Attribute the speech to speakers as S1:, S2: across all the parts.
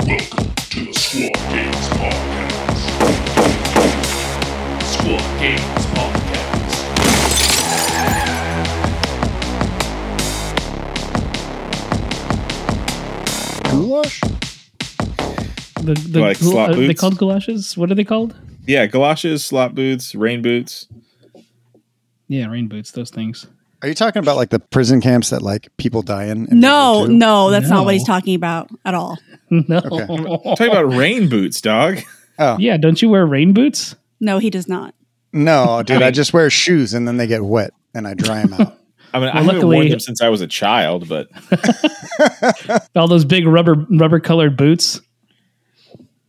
S1: Welcome to the Squad Games Podcast. Squad Games Podcast.
S2: Goulash?
S3: The, the
S4: Like
S3: gul-
S4: slop
S3: are uh, they
S4: boots?
S3: called galoshes? What are they called?
S4: Yeah, galoshes, slop boots, rain boots.
S3: Yeah, rain boots. Those things.
S2: Are you talking about like the prison camps that like people die in? in
S5: No,
S2: World War II?
S5: no, that's not what he's talking about at all.
S3: No.
S4: Talking about rain boots, dog.
S2: Oh
S3: Yeah, don't you wear rain boots?
S5: No, he does not.
S2: no, dude! I
S4: mean-
S2: just wear shoes and then they get wet and I dry them out.
S4: I mean, I
S3: Well,
S4: haven't worn them since I was a child, but
S3: All those big rubber rubber colored boots.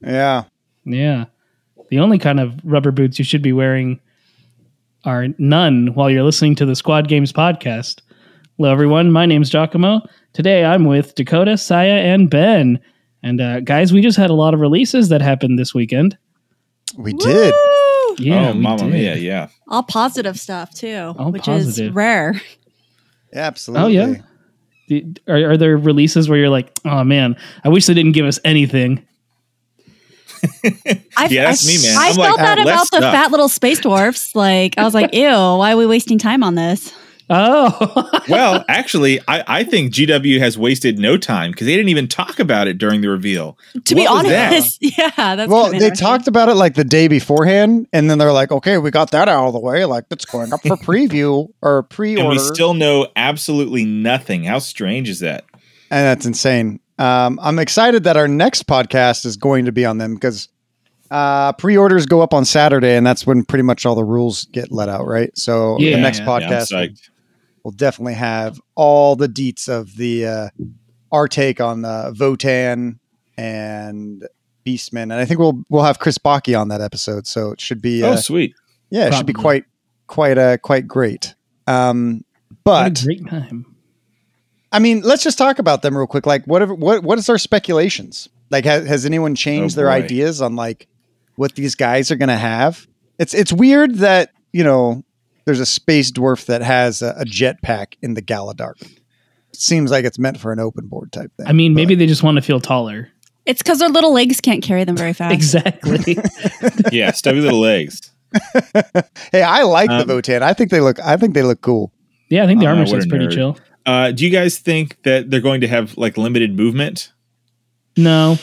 S2: yeah,
S3: Yeah. The only kind of rubber boots you should be wearing are none while you're listening to the Squad Games podcast. Hello, everyone. My name's Giacomo. Today I'm with Dakotah, Saya, and Ben. And uh, guys, we just had a lot of releases that happened this weekend.
S2: we did.
S3: Yeah,
S4: oh, mama mia, yeah.
S5: All positive stuff too,
S3: All
S5: which
S3: positive.
S5: is rare.
S2: Yeah, absolutely.
S3: Oh, yeah? Are, are there releases where you're like, oh man, I wish they didn't give us anything?
S5: I,
S4: Yeah, that's
S5: I,
S4: me, man.
S5: I
S4: I'm
S5: felt
S4: like,
S5: that
S4: uh,
S5: about
S4: less
S5: the
S4: stuff.
S5: fat little space dwarfs. Like I was like, ew, why are we wasting time on this?
S3: Oh,
S4: Well, actually, I, I think GW has wasted no time because they didn't even talk about it during the reveal.
S5: To be
S4: What was that?
S5: honest, yeah, that's
S2: Well, they talked about it like the day beforehand, and then they're like, "Okay, we got that out of the way. Like, it's going up for preview or pre-order."
S4: And we still know absolutely nothing. How strange is that?
S2: and that's insane. Um, I'm excited that our next podcast is going to be on them because uh, pre-orders go up on Saturday, and that's when pretty much all the rules get let out, right? So
S3: Yeah,
S2: the next
S3: yeah,
S4: Yeah,
S2: podcast will,
S4: psyched.
S2: will definitely have all the deets of the uh, our take on uh, Votann and Beastman, and I think we'll we'll have Chris Baki on that episode, so it should be uh,
S4: Oh, sweet.
S2: yeah, it should be quite quite uh, quite great. Um,
S3: what
S2: but
S3: a great time.
S2: I mean, let's just talk about them real quick. Like, what what what is our speculations? Like, has, has anyone changed
S4: Oh,
S2: their
S4: boy.
S2: ideas on like what these guys are going to have? It's it's weird that you know there's a space dwarf that has a, a jetpack in the Gallowdark. It seems like it's meant for an open board type thing.
S3: I mean,
S2: but-
S3: maybe they just want to feel taller.
S5: It's because their little legs can't carry them very fast.
S3: Exactly.
S4: Yeah, stubby little legs.
S2: hey, I like
S4: Um,
S2: the Votann. I think they look. I think they look cool.
S3: yeah, I think the armor
S4: what a
S3: set's pretty
S4: nerd.
S3: chill.
S4: Uh, do you guys think that they're going to have like limited movement?
S3: No,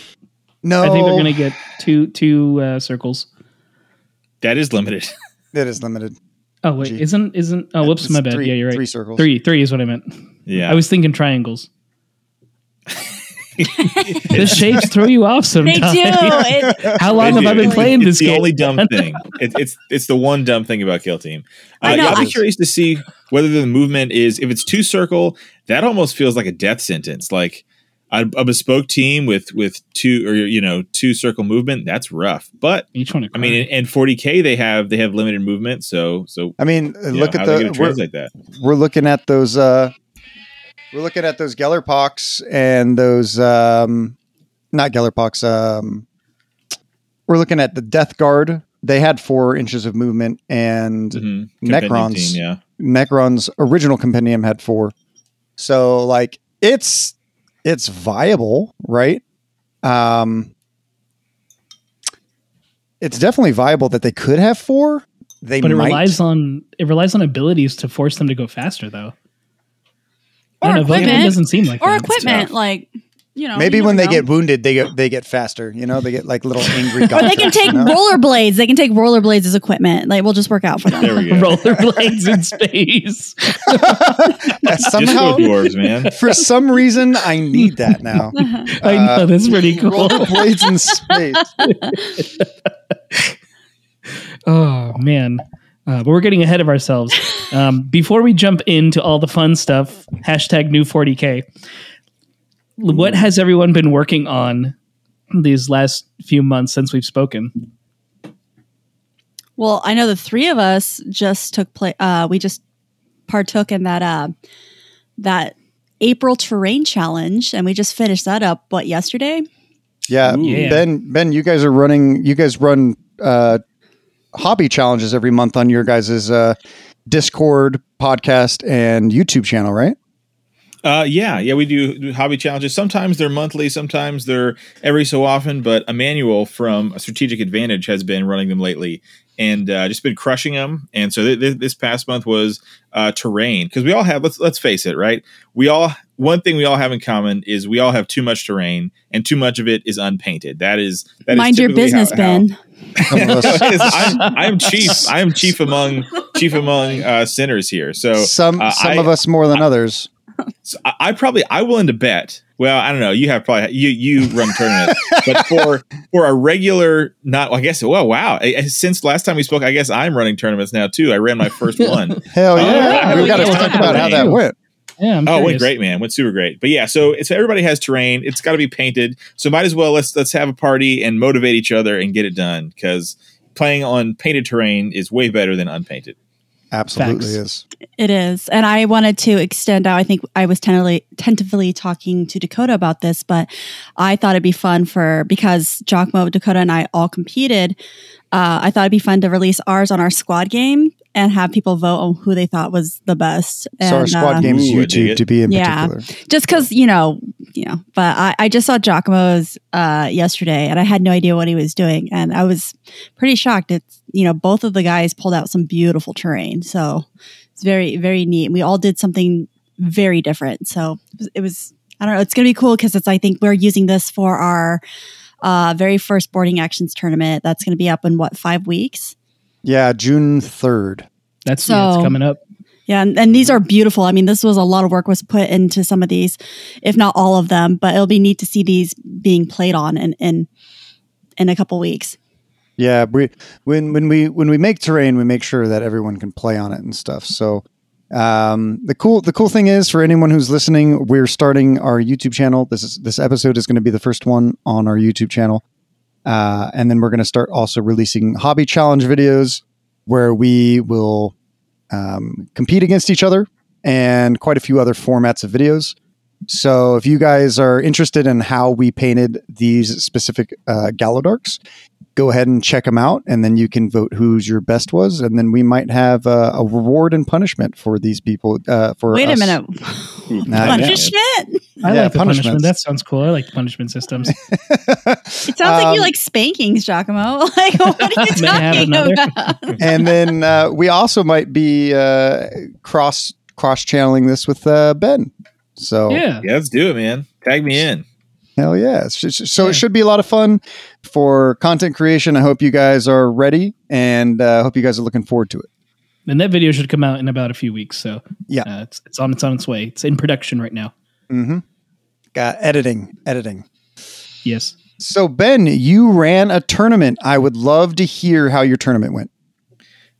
S2: No,
S3: I think they're going to get two two uh, circles.
S4: That is limited.
S2: that is limited.
S3: Oh wait,
S2: Gee.
S3: isn't isn't? Oh, whoops,
S2: It's
S3: my bad.
S2: three-
S3: yeah, you're right.
S2: Three circles.
S3: Three, three is what I meant.
S4: yeah.
S3: I was thinking triangles. the shapes throw you off
S5: They
S3: sometimes.
S5: do. It,
S3: How long
S4: They
S3: have I been playing
S4: it's
S3: this
S4: the
S3: game?
S4: only dumb thing. It, it's it's the one dumb thing about Kill Team. Uh,
S5: I know,
S4: yeah, I'll be curious to see whether the movement is if it's two circle. That almost feels like a death sentence. Like a, a bespoke team with with two or you know two circle movement. That's rough. But
S3: Each one.
S4: I mean, in, in 40k they have they have limited movement. So so
S2: I mean, look
S4: know,
S2: at
S4: how
S2: the
S4: gonna
S2: we're,
S4: translate that.
S2: we're looking at those. uh We're looking at those Gellerpox and those. um Not Gellerpox. Um, we're looking at the Death Guard. They had four inches of movement, and
S4: Mhm.
S2: Necrons.
S4: Team, yeah.
S2: Necron's original compendium had four. So like it's it's viable, right? Um it's definitely viable that they could have four. They
S3: but it
S2: might
S3: relies on it relies on abilities to force them to go faster, though. I
S5: Or
S3: don't know, Vulcan
S5: equipment.
S3: doesn't seem like
S5: or
S3: that.
S5: equipment, like you know.
S2: maybe
S5: you
S2: when they
S5: never
S2: get wounded they get they get faster, you know, they get like little angry
S5: or they can take
S2: you know?
S5: rollerblades. They can take rollerblades as equipment. Like we'll just work out for them.
S4: There we go.
S3: rollerblades in space.
S2: Yeah,
S4: Just
S2: somehow
S4: dwarves, man.
S2: for some reason I need that now.
S3: I know
S2: Uh,
S3: that's pretty cool.
S2: Rollerblades in space.
S3: Oh man. Uh, but we're getting ahead of ourselves. Um, before we jump into all the fun stuff, hashtag new 40k. What has everyone been working on these last few months since we've spoken?
S5: Well, I know the three of us just took play. Uh, we just partook in that uh, that April terrain challenge, and we just finished that up. What yesterday?
S2: Yeah,
S4: Ooh.
S3: Yeah.
S2: Ben. Ben, you guys are running. You guys run uh, hobby challenges every month on your guys' uh, Discord, podcast, and YouTube channel, right?
S4: Uh, yeah, yeah, we do, do hobby challenges. Sometimes they're monthly, sometimes they're every so often. But Emmanuel from Strategic Advantage has been running them lately, and uh, just been crushing them. And so th- th- this past month was uh, terrain because we all have. Let's let's face it, right? We all one thing we all have in common is we all have too much terrain, and too much of it is unpainted. That is that is
S5: Mind your business,
S4: how-
S5: Ben.
S4: how-
S2: Some of us,
S4: I'm, I'm chief. I am chief among chief among uh, sinners here. So
S2: some
S4: uh,
S2: some
S4: I-
S2: of us more than others.
S4: so I, I probably I willing to bet. Well, I don't know. You have probably you you run tournaments, but for for a regular not, well, I guess. Well, wow. I- I- Since last time we spoke, I guess I'm running tournaments now too. I ran my first one.
S2: Hell
S4: Oh,
S2: yeah!
S5: yeah.
S2: we got to talk about how that went.
S3: Yeah, I'm
S4: oh, it went great, man. Went super great. But yeah, so it's everybody has terrain. It's got to be painted. So might as well let's let's have a party and motivate each other and get it done because playing on painted terrain is way better than unpainted.
S2: Absolutely
S3: Facts.
S2: is.
S5: It is. And I wanted to extend out. I think I was tentatively, tentatively talking to Dakotah about this, but I thought it'd be fun for because Jockmo, Dakotah, and I all competed. Uh, I thought it'd be fun to release ours on our squad game and have people vote on who they thought was the best.
S2: so our
S5: And,
S2: squad
S5: uh,
S2: games
S4: Ooh,
S2: YouTube to be in
S5: Yeah.
S2: particular.
S5: just because you know you know but i, I just saw giacomo's uh, yesterday and i had no idea what he was doing and i was pretty shocked it's you know both of the guys pulled out some beautiful terrain so it's very very neat we all did something very different so it was, it was i don't know it's gonna be cool because it's i think we're using this for our uh, very first boarding actions tournament that's gonna be up in what five weeks
S2: Yeah, June third.
S3: That's yeah, it's
S5: So-
S3: coming up.
S5: Yeah, and, and these are beautiful. I mean, this was a lot of work was put into some of these, if not all of them. But it'll be neat to see these being played on in in, in a couple weeks.
S2: Yeah, we when when we when we make terrain, we make sure that everyone can play on it and stuff. So um, the cool the cool thing is for anyone who's listening, we're starting our YouTube channel. This is this episode is going to be the first one on our YouTube channel, uh, and then we're going to start also releasing hobby challenge videos where we will um, compete against each other and quite a few other formats of videos. So if you guys are interested in how we painted these specific uh, Gallowdarks, go ahead and check them out, and then you can vote who's your best was, and then we might have uh, a reward and punishment for these people. Uh, for
S5: Wait a minute,
S2: Nah,
S5: punishment?
S3: I
S2: Yeah,
S3: like the punishment. That sounds cool. I like the punishment systems.
S5: It sounds like
S2: Um,
S5: you like spankings, Giacomo. Like, what are you
S3: May I have
S5: talking about?
S2: and then uh, we also might be uh, cross cross channeling this with uh, Ben. So
S3: yeah.
S4: Yeah, let's do it, man. Tag me in.
S2: hell yeah! It's so
S3: Yeah.
S2: it should be a lot of fun for content creation. I hope you guys are ready, and uh, I hope you guys are looking forward to it.
S3: And that video should come out in about a few weeks. So
S2: Yeah.
S3: uh, it's it's on it's on its way. It's in production right now.
S2: Mm-hmm. Got editing, editing.
S3: Yes.
S2: So Ben, you ran a tournament. I would love to hear how your tournament went.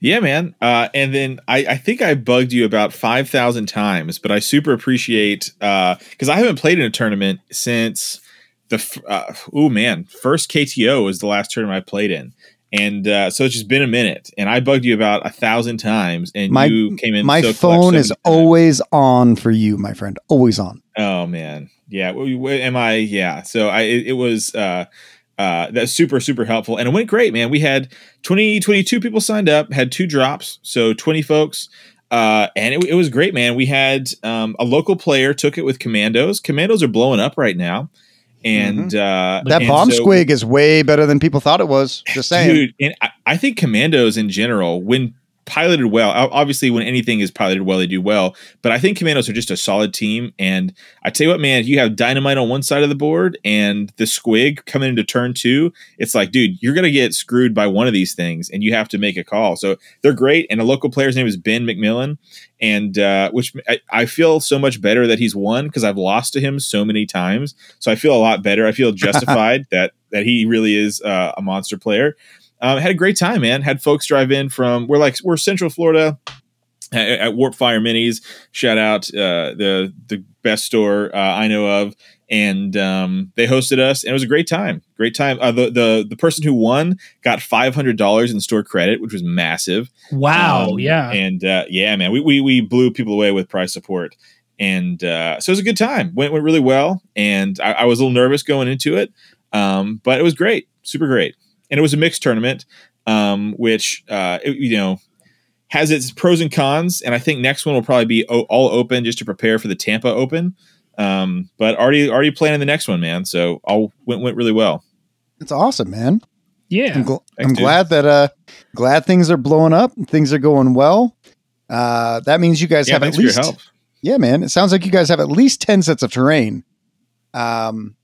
S4: Yeah, man. Uh, and then I, I think I bugged you about 5,000 times, but I super appreciate because I haven't played in a tournament since the, uh, oh man, first KTO was the last tournament I played in. And uh, so it's just been a minute. And I bugged you about a thousand times, and
S2: My-
S4: you came in.
S2: My phone is always on for you, my friend. Always on.
S4: Oh man, yeah. Am I? Yeah. So I it, it was uh uh that's super super helpful and it went great, man. We had 20 22 people signed up, had two drops, so 20 folks. Uh, and it, it was great, man. We had um, a local player took it with Commandos. Commandos are blowing up right now, and uh,
S2: Mm-hmm. That
S4: and
S2: bomb
S4: so-
S2: squig is way better than people thought it was. Just saying.
S4: Dude, and I, I think commandos in general, when piloted well, obviously when anything is piloted well, they do well. But I think commandos are just a solid team. And I tell you what, man, if you have dynamite on one side of the board and the squig coming into turn two, it's like, dude, you're gonna get screwed by one of these things, and you have to make a call. So they're great. And a local player's name is Ben McMillan, and uh, which I, I feel so much better that he's won because I've lost to him so many times. So I feel a lot better. I feel justified that that he really is uh, a monster player. Um, had a great time, man. Had folks drive in from we're like we're Central Florida at, at Warp Fire Minis. Shout out uh, the the best store uh, I know of, and um, they hosted us, and it was a great time. Great time. Uh, the the the person who won got five hundred dollars in store credit, which was massive.
S3: Wow.
S4: Um,
S3: yeah.
S4: And uh, yeah, man, we, we we blew people away with prize support, and uh, so it was a good time. Went went really well, and I, I was a little nervous going into it, um, but it was great, super great, and it was a mixed tournament, um, which uh, it- you know has its pros and cons, and I think next one will probably be o- all open just to prepare for the Tampa Open. Um, but already already planning the next one, man. So all went went really well.
S2: It's awesome, man.
S3: Yeah.
S2: I'm, gl- I'm glad that uh glad things are blowing up. Things are going well. Uh, that means you guys
S4: Yeah,
S2: have at
S4: thanks for your
S2: least
S4: help.
S2: yeah, man. It sounds like you guys have at least ten sets of terrain. Um,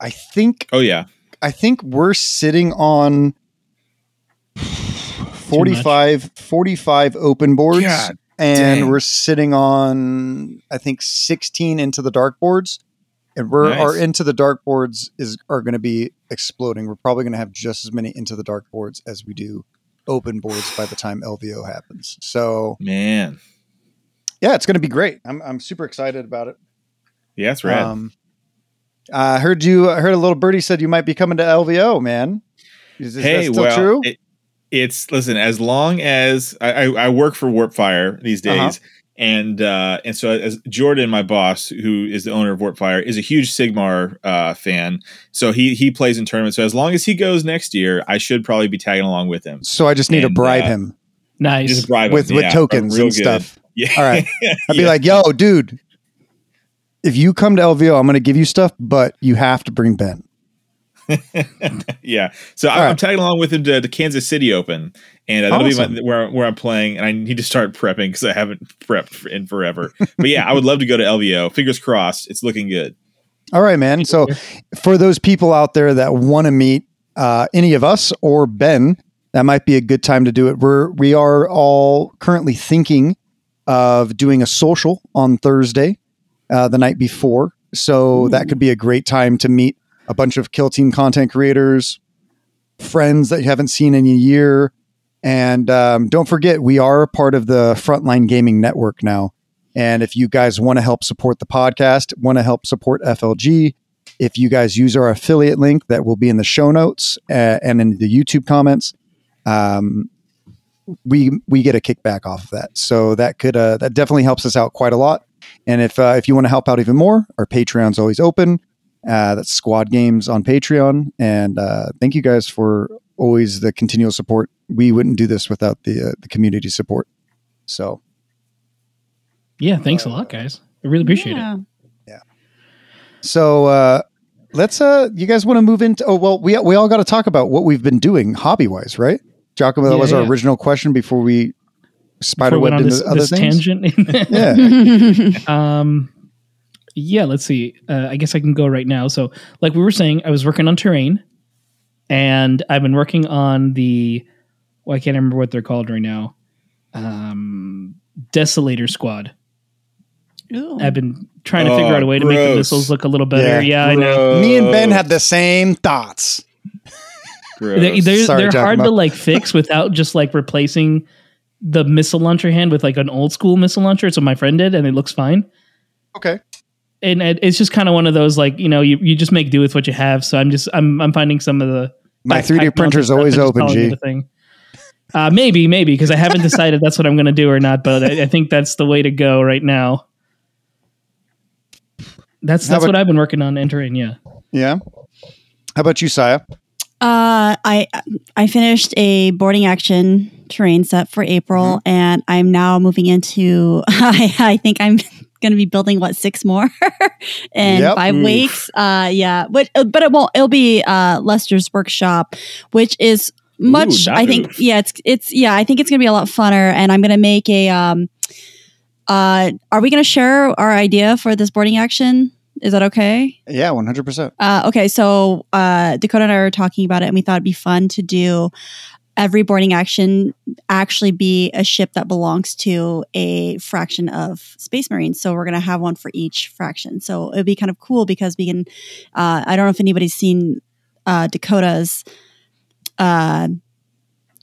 S2: I think
S4: Oh yeah,
S2: I think we're sitting on 45, 45 open boards.
S4: God
S2: and
S4: dang.
S2: we're sitting on I think 16 into the dark boards. And we're
S4: Nice.
S2: our into the dark boards is are going to be exploding. We're probably going to have just as many into the dark boards as we do open boards by the time LVO happens. So
S4: man.
S2: yeah, it's going to be great. I'm I'm super excited about it.
S4: Yeah, that's rad.
S2: Um, I heard you. I heard a little birdie said you might be coming to LVO, man. Is, is
S4: hey,
S2: that still
S4: well,
S2: true?
S4: it- it's listen. As long as I, I, I work for Warpfire these days,
S2: Uh-huh.
S4: and uh, and so as Jordan, my boss, who is the owner of Warpfire, is a huge Sigmar uh, fan. So he he plays in tournaments. So as long as he goes next year, I should probably be tagging along with him.
S2: so I just need to bribe
S4: uh,
S2: him
S3: Nice.
S4: Just bribe him,
S2: with with
S4: yeah,
S2: tokens
S4: real
S2: and
S4: good.
S2: stuff.
S4: Yeah.
S2: All right. I'd be
S4: Yeah.
S2: like, "Yo, dude, if you come to LVO, I'm going to give you stuff, but you have to bring Ben."
S4: yeah. So I'm,
S2: All right.
S4: I'm tagging along with him to the Kansas City Open, and uh, that'll
S2: Awesome.
S4: be my, where where I'm playing. And I need to start prepping because I haven't prepped in forever. but yeah, I would love to go to LVO. Fingers crossed, it's looking good.
S2: All right, man. So for those people out there that want to meet uh, any of us or Ben, that might be a good time to do it. We're we are all currently thinking of doing a social on Thursday, uh, the night before. So that could be a great time to meet a bunch of Kill Team content creators, friends that you haven't seen in a year. And um, don't forget, we are part of the Frontline Gaming Network now. And if you guys want to help support the podcast, want to help support FLG, if you guys use our affiliate link that will be in the show notes uh, and in the YouTube comments, um, we we get a kickback off of that. So that could uh, that definitely helps us out quite a lot. And if uh, if you want to help out even more, our Patreon's always open. Uh, that's Squad Games on Patreon. And uh, thank you guys for always the continual support. We wouldn't do this without the uh, the community support. So
S3: yeah. Thanks a lot, guys. I really appreciate it.
S5: Yeah.
S2: So uh, let's. Uh, you guys want to move into? Oh well, we we all got to talk about what we've been doing hobby wise, right? Giacomo, that
S3: Yeah,
S2: was our
S3: yeah.
S2: original question before we
S3: Before
S2: spider
S3: we went on this,
S2: other
S3: this tangent.
S2: Yeah.
S3: Um, yeah, let's see. Uh, I guess I can go right now. So, like we were saying, I was working on terrain, and I've been working on the. Well, I can't remember what they're called right now. Um, Desolator Squad.
S5: Ooh.
S3: I've been trying to
S4: Oh,
S3: figure out a way to make the missiles look a little better.
S2: Yeah,
S3: Yeah, I know.
S2: Me and Ben had the same thoughts.
S4: Gross.
S3: They, they're
S2: Sorry,
S3: they're hard
S2: Giacomo.
S3: to like fix without just like replacing the missile launcher hand with like an old school missile launcher. So my friend did, and it looks fine.
S2: Okay.
S3: and it, it's just kind of one of those like you know you, you just make do with what you have. So I'm just I'm I'm finding some of the
S2: My 3D
S3: technology
S2: printer's
S3: stuff
S2: always open,
S3: calling it
S2: G.
S3: a thing. Uh, maybe maybe because I haven't decided that's what I'm going to do or not, but I, I think that's the way to go right now. That's that's
S2: about-
S3: what I've been working on entering. Yeah.
S2: Yeah. How about you, Saya?
S5: Uh, I I finished a boarding action terrain set for April,
S2: Mm-hmm.
S5: and I'm now moving into. I, I think I'm going to be building what six more in
S2: Yep.
S5: five
S4: Oof.
S5: weeks. Uh, yeah, but but it won't. It'll be uh Luster's workshop, which is much.
S4: not
S5: I think
S4: oof.
S5: yeah, it's it's yeah. I think it's going to be a lot funner, and I'm going to make a um. Uh, are we going to share our idea for this boarding action? Is that okay?
S2: Yeah, one hundred percent.
S5: Uh, okay, so uh, Dakotah and I were talking about it, and we thought it'd be fun to do every boarding action actually be a ship that belongs to a fraction of Space Marines. So we're going to have one for each fraction. So it'd be kind of cool because we can. Uh, I don't know if anybody's seen uh, Dakotah's uh,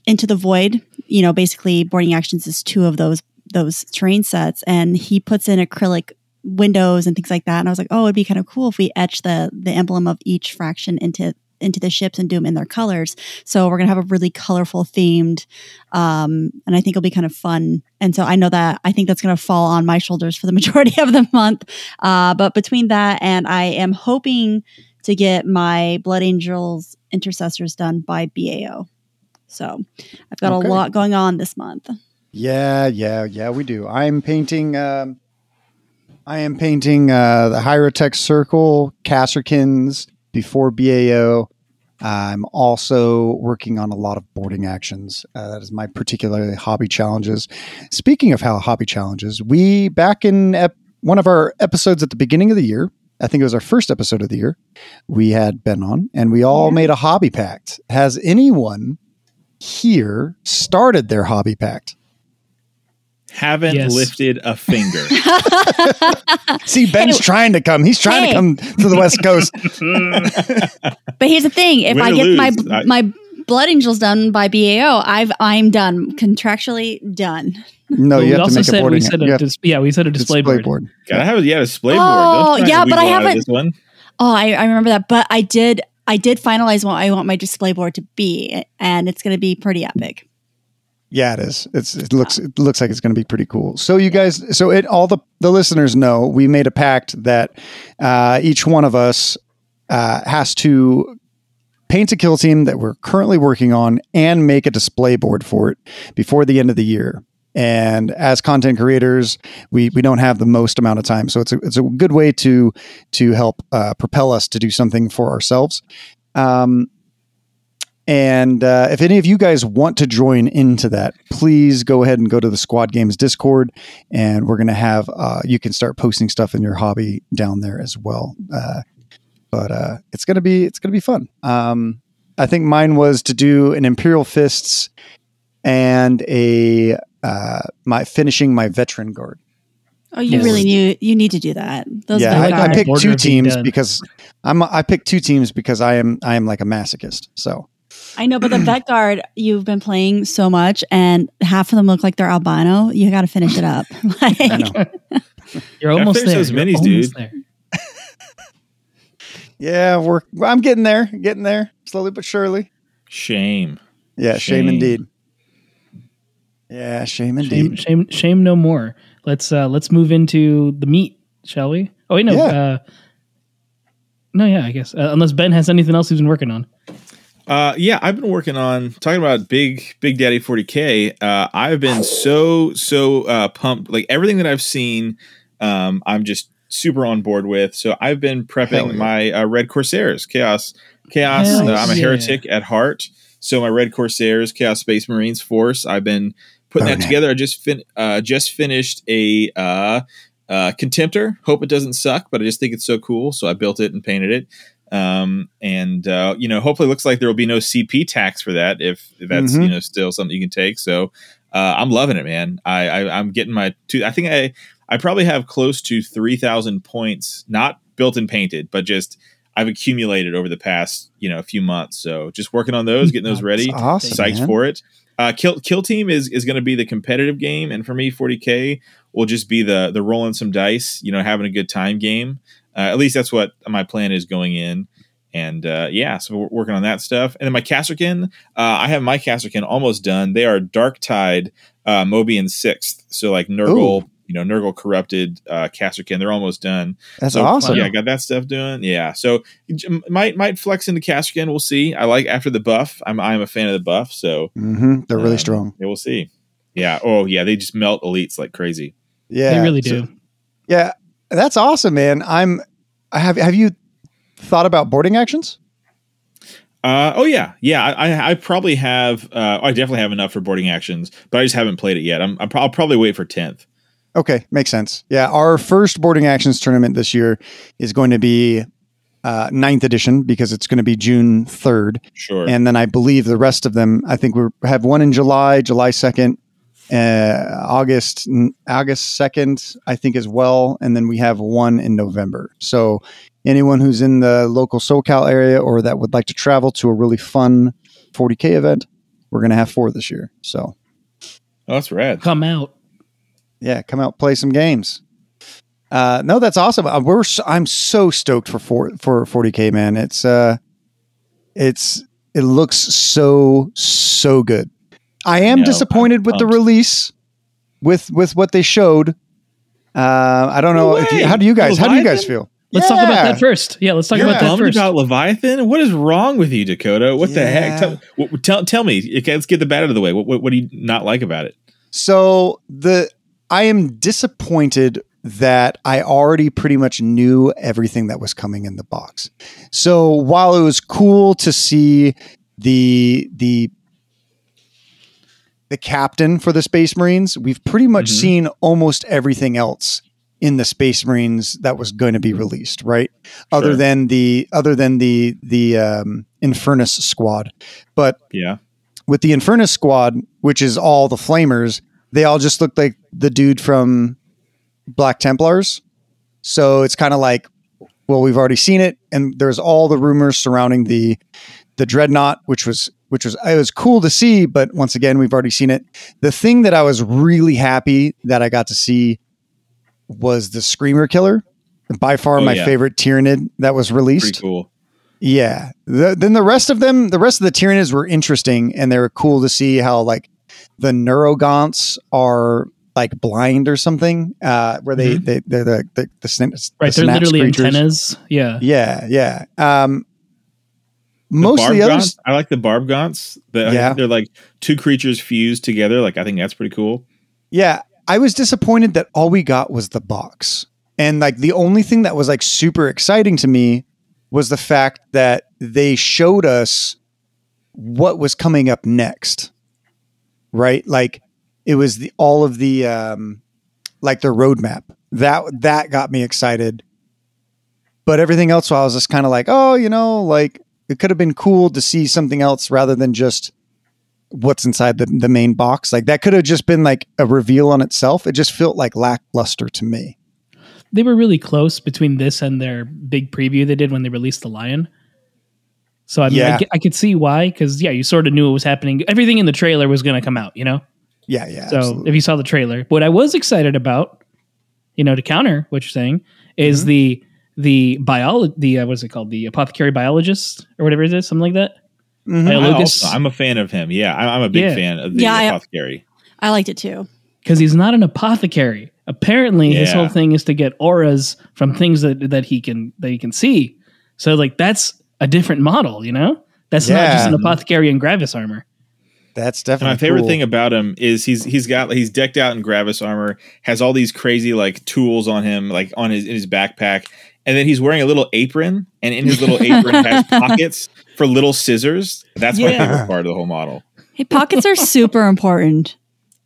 S5: Into the Void. You know, basically, boarding actions is two of those those terrain sets, and he puts in acrylic windows and things like that. And I was like, oh, it'd be kind of cool if we etch the the emblem of each fraction into into the ships and do them in their colors. So we're gonna have a really colorful themed, um, and I think it'll be kind of fun. And so I know that I think that's gonna fall on my shoulders for the majority of the month. Uh, but between that and I am hoping to get my Blood Angels intercessors done by BAO. So I've got
S2: Okay.
S5: a lot going on this month.
S2: Yeah, yeah, yeah, we do. I'm painting. Um, I am painting uh, the Hierotek Circle, Kasrkins before BAO. I'm also working on a lot of boarding actions. Uh, that is my particular hobby challenges. Speaking of how hobby challenges, we back in ep- one of our episodes at the beginning of the year. I think it was our first episode of the year. We had Ben on, and we all made a hobby pact. Has anyone here started their hobby pact?
S4: Haven't
S3: Yes.
S4: lifted a finger.
S2: See, Ben's trying to come. He's trying
S5: Hey.
S2: to come to the West Coast.
S5: But here's the thing: if
S4: Win
S5: I
S4: or
S5: get my
S4: I-
S5: my blood angels done by BAO, I've I'm done contractually done.
S2: No,
S3: But
S2: you
S3: we
S2: have to
S3: also
S2: make a
S3: said
S2: boarding.
S3: we said a
S2: have
S3: dis- yeah, we said a display, board.
S4: Gotta have yeah, a display board.
S5: Oh,
S4: Don't
S5: yeah, but I
S4: weasel out of
S5: haven't-
S4: This one.
S5: Oh, I, I remember that. But I did I did finalize what I want my display board to be, and it's going to be pretty epic.
S2: Yeah, it is. It's it looks it looks like it's going to be pretty cool. So you guys, so it all the the listeners know we made a pact that uh, each one of us uh, has to paint a kill team that we're currently working on and make a display board for it before the end of the year. And as content creators, we we don't have the most amount of time, so it's a it's a good way to to help uh, propel us to do something for ourselves. Um, and uh, if any of you guys want to join into that, please go ahead and go to the Squad Games Discord, and we're going to have uh, you can start posting stuff in your hobby down there as well. Uh, but uh, it's gonna be it's gonna be fun. Um, I think mine was to do an Imperial Fists and a uh, my finishing my Veteran Guard.
S5: Oh, you
S3: Yes.
S5: really knew you need to do that. Those
S2: yeah,
S5: Vanguard-
S2: I, I picked two teams because I'm I picked two teams because I am I am like a masochist. So
S5: I know, but the Vet Guard you've been playing so much, and half of them look like they're albino. You got to finish it up. Like,
S3: You're almost
S4: finish
S3: there.
S4: those
S3: You're
S4: minis,
S3: almost
S4: dude.
S3: there.
S2: Yeah, we're I'm getting there, getting there, slowly but surely.
S4: Shame.
S2: Yeah, shame,
S4: Shame.
S2: indeed. Yeah, shame
S3: Shame,
S2: indeed.
S3: shame, shame no more. Let's uh let's move into the meat, shall we? Oh wait, no.
S2: Yeah.
S3: Uh, no, yeah, I guess. Uh, unless Ben has anything else he's been working on.
S4: Uh, yeah, I've been working on talking about big Big Daddy 40K. Uh, I've been so so uh, pumped. Like everything that I've seen, um, I'm just super on board with. So I've been prepping
S2: yeah.
S4: my uh, Red Corsairs, Chaos, Chaos. Uh, I'm a
S3: yeah.
S4: heretic at heart. So my Red Corsairs, Chaos Space Marines Force. I've been putting
S2: Burn
S4: that
S2: it.
S4: together. I just fin- uh, just finished a uh, uh, Contemptor. Hope it doesn't suck, but I just think it's so cool. So I built it and painted it. Um, and uh, you know, hopefully, it looks like there will be no CP tax for that if, if that's
S2: Mhm.
S4: you know still something you can take. So uh, I'm loving it, man. I, I I'm getting my two. I think I I probably have close to three thousand points, not built and painted, but just I've accumulated over the past you know a few months. So just working on those, getting those ready
S2: That's awesome,
S4: psyched
S2: man.
S4: for it. Uh, kill kill team is is going to be the competitive game, and for me, 40k will just be the the rolling some dice, you know, having a good time game. Uh, at least that's what my plan is going in. And uh, yeah, so we're working on that stuff. And then my Kasrkin, uh, I have my Kasrkin almost done. They are Darktide uh, Mobian sixth, so like Nurgle,
S2: Ooh.
S4: you know, Nurgle corrupted uh, Kasrkin. They're almost done.
S2: That's
S4: So,
S2: awesome.
S4: Yeah, I got that stuff doing. Yeah, so might might flex into Kasrkin. We'll see. I like after the buff. I'm I'm a fan of the buff. So
S2: hmm They're really
S4: um,
S2: strong.
S4: Yeah, we'll see. Yeah. Oh yeah, they just melt elites like crazy.
S2: Yeah,
S3: they really
S2: so-
S3: do.
S2: yeah, that's awesome, man. I'm. I have. Have you thought about boarding actions?
S4: Uh, oh yeah, yeah. I, I, I probably have. Uh, I definitely have enough for boarding actions, but I just haven't played it yet. I'm, I'm pro- I'll probably wait for tenth.
S2: Okay, makes sense. Yeah, our first boarding actions tournament this year is going to be uh, ninth edition because it's going to be June third,
S4: Sure.
S2: and then I believe the rest of them. I think we have one in July, July second, uh, August August second, I think as well, and then we have one in November. So anyone who's in the local SoCal area or that would like to travel to a really fun 40k event, we're going to have four this year. So
S4: oh, that's rad.
S3: Come out.
S2: yeah, come out play some games. Uh, no, that's awesome. Uh, we're s- I'm so stoked for for for 40k man. It's uh, it's it looks so so good. I am
S4: know,
S2: disappointed with the release with with what they showed. Uh, I don't
S4: No
S2: know if you, how do you guys how do you guys feel?
S3: Let's talk about that first. Yeah, let's talk
S4: You're
S3: about that
S4: bummed
S3: first.
S4: about Leviathan? What is wrong with you, Dakotah? What the heck? Tell, what, tell, tell me. Okay, let's get the bad out of the way. What, what, what do you not like about it?
S2: So the I am disappointed that I already pretty much knew everything that was coming in the box. So while it was cool to see the the the captain for the Space Marines, we've pretty much
S4: Mhm.
S2: seen almost everything else in the Space Marines that was going to be released, right? Other than the other than the the um, Infernus squad, but
S4: Yeah.
S2: with the Infernus squad, which is all the Flamers, they all just look like the dude from Black Templars. So it's kind of like, well, we've already seen it, and there's all the rumors surrounding the the Dreadnought, which was which was it was cool to see, but once again, we've already seen it. The thing that I was really happy that I got to see was the Screamer Killer. By far,
S4: Oh,
S2: my
S4: yeah.
S2: favorite Tyranid that was released.
S4: Pretty cool.
S2: Yeah. The, then the rest of them, the rest of the Tyranids were interesting and they were cool to see how like the Neurogaunts are like blind or something, uh, where they, they, they're the, the, the, syn- the
S3: Right, they're literally
S2: creatures.
S3: antennas. Yeah.
S2: Yeah. Yeah. Um,
S4: The
S2: most of the others,
S4: Gaunts- I like the Barb Gaunts. The,
S2: Yeah.
S4: they're like two creatures fused together. Like I think that's pretty cool.
S2: yeah, I was disappointed that all we got was the box. And like the only thing that was like super exciting to me was the fact that they showed us what was coming up next. Right? Like it was the all of the um like the roadmap. That that got me excited. But everything else I was just kind of like, oh, you know, like it could have been cool to see something else rather than just what's inside the, the main box. Like that could have just been like a reveal on itself. It just felt like lackluster to me.
S3: They were really close between this and their big preview they did when they released the Lion. So I mean,
S2: Yeah.
S3: I, I could see why, because yeah, you sort of knew what was happening. Everything in the trailer was going to come out, you know.
S2: Yeah, yeah.
S3: so
S2: absolutely.
S3: if you saw the trailer, what I was excited about, you know, to counter what you're saying, is
S2: Mm-hmm.
S3: the the biology, the uh, what's it called, the apothecary biologist or whatever it is, something like that.
S2: Mhm.
S3: Bio-
S4: I
S3: Lucas-
S4: also, I'm a fan of him. Yeah, I'm, I'm a big
S3: Yeah.
S4: fan of the
S5: Yeah, I-
S4: apothecary.
S5: I liked it too.
S3: because he's not an apothecary. Apparently, his whole thing is to get auras from things that that he can that he can see. So, like, that's a different model, you know. That's not just an apothecary in Gravis armor.
S2: That's
S4: And
S2: definitely
S4: my favorite
S2: cool.
S4: thing about him is he's he's got he's decked out in Gravis armor, has all these crazy like tools on him, like on his in his backpack, and then he's wearing a little apron, and in his little apron has pockets for little scissors. That's my
S3: Yeah.
S4: favorite part of the whole model.
S5: Hey, pockets are super important.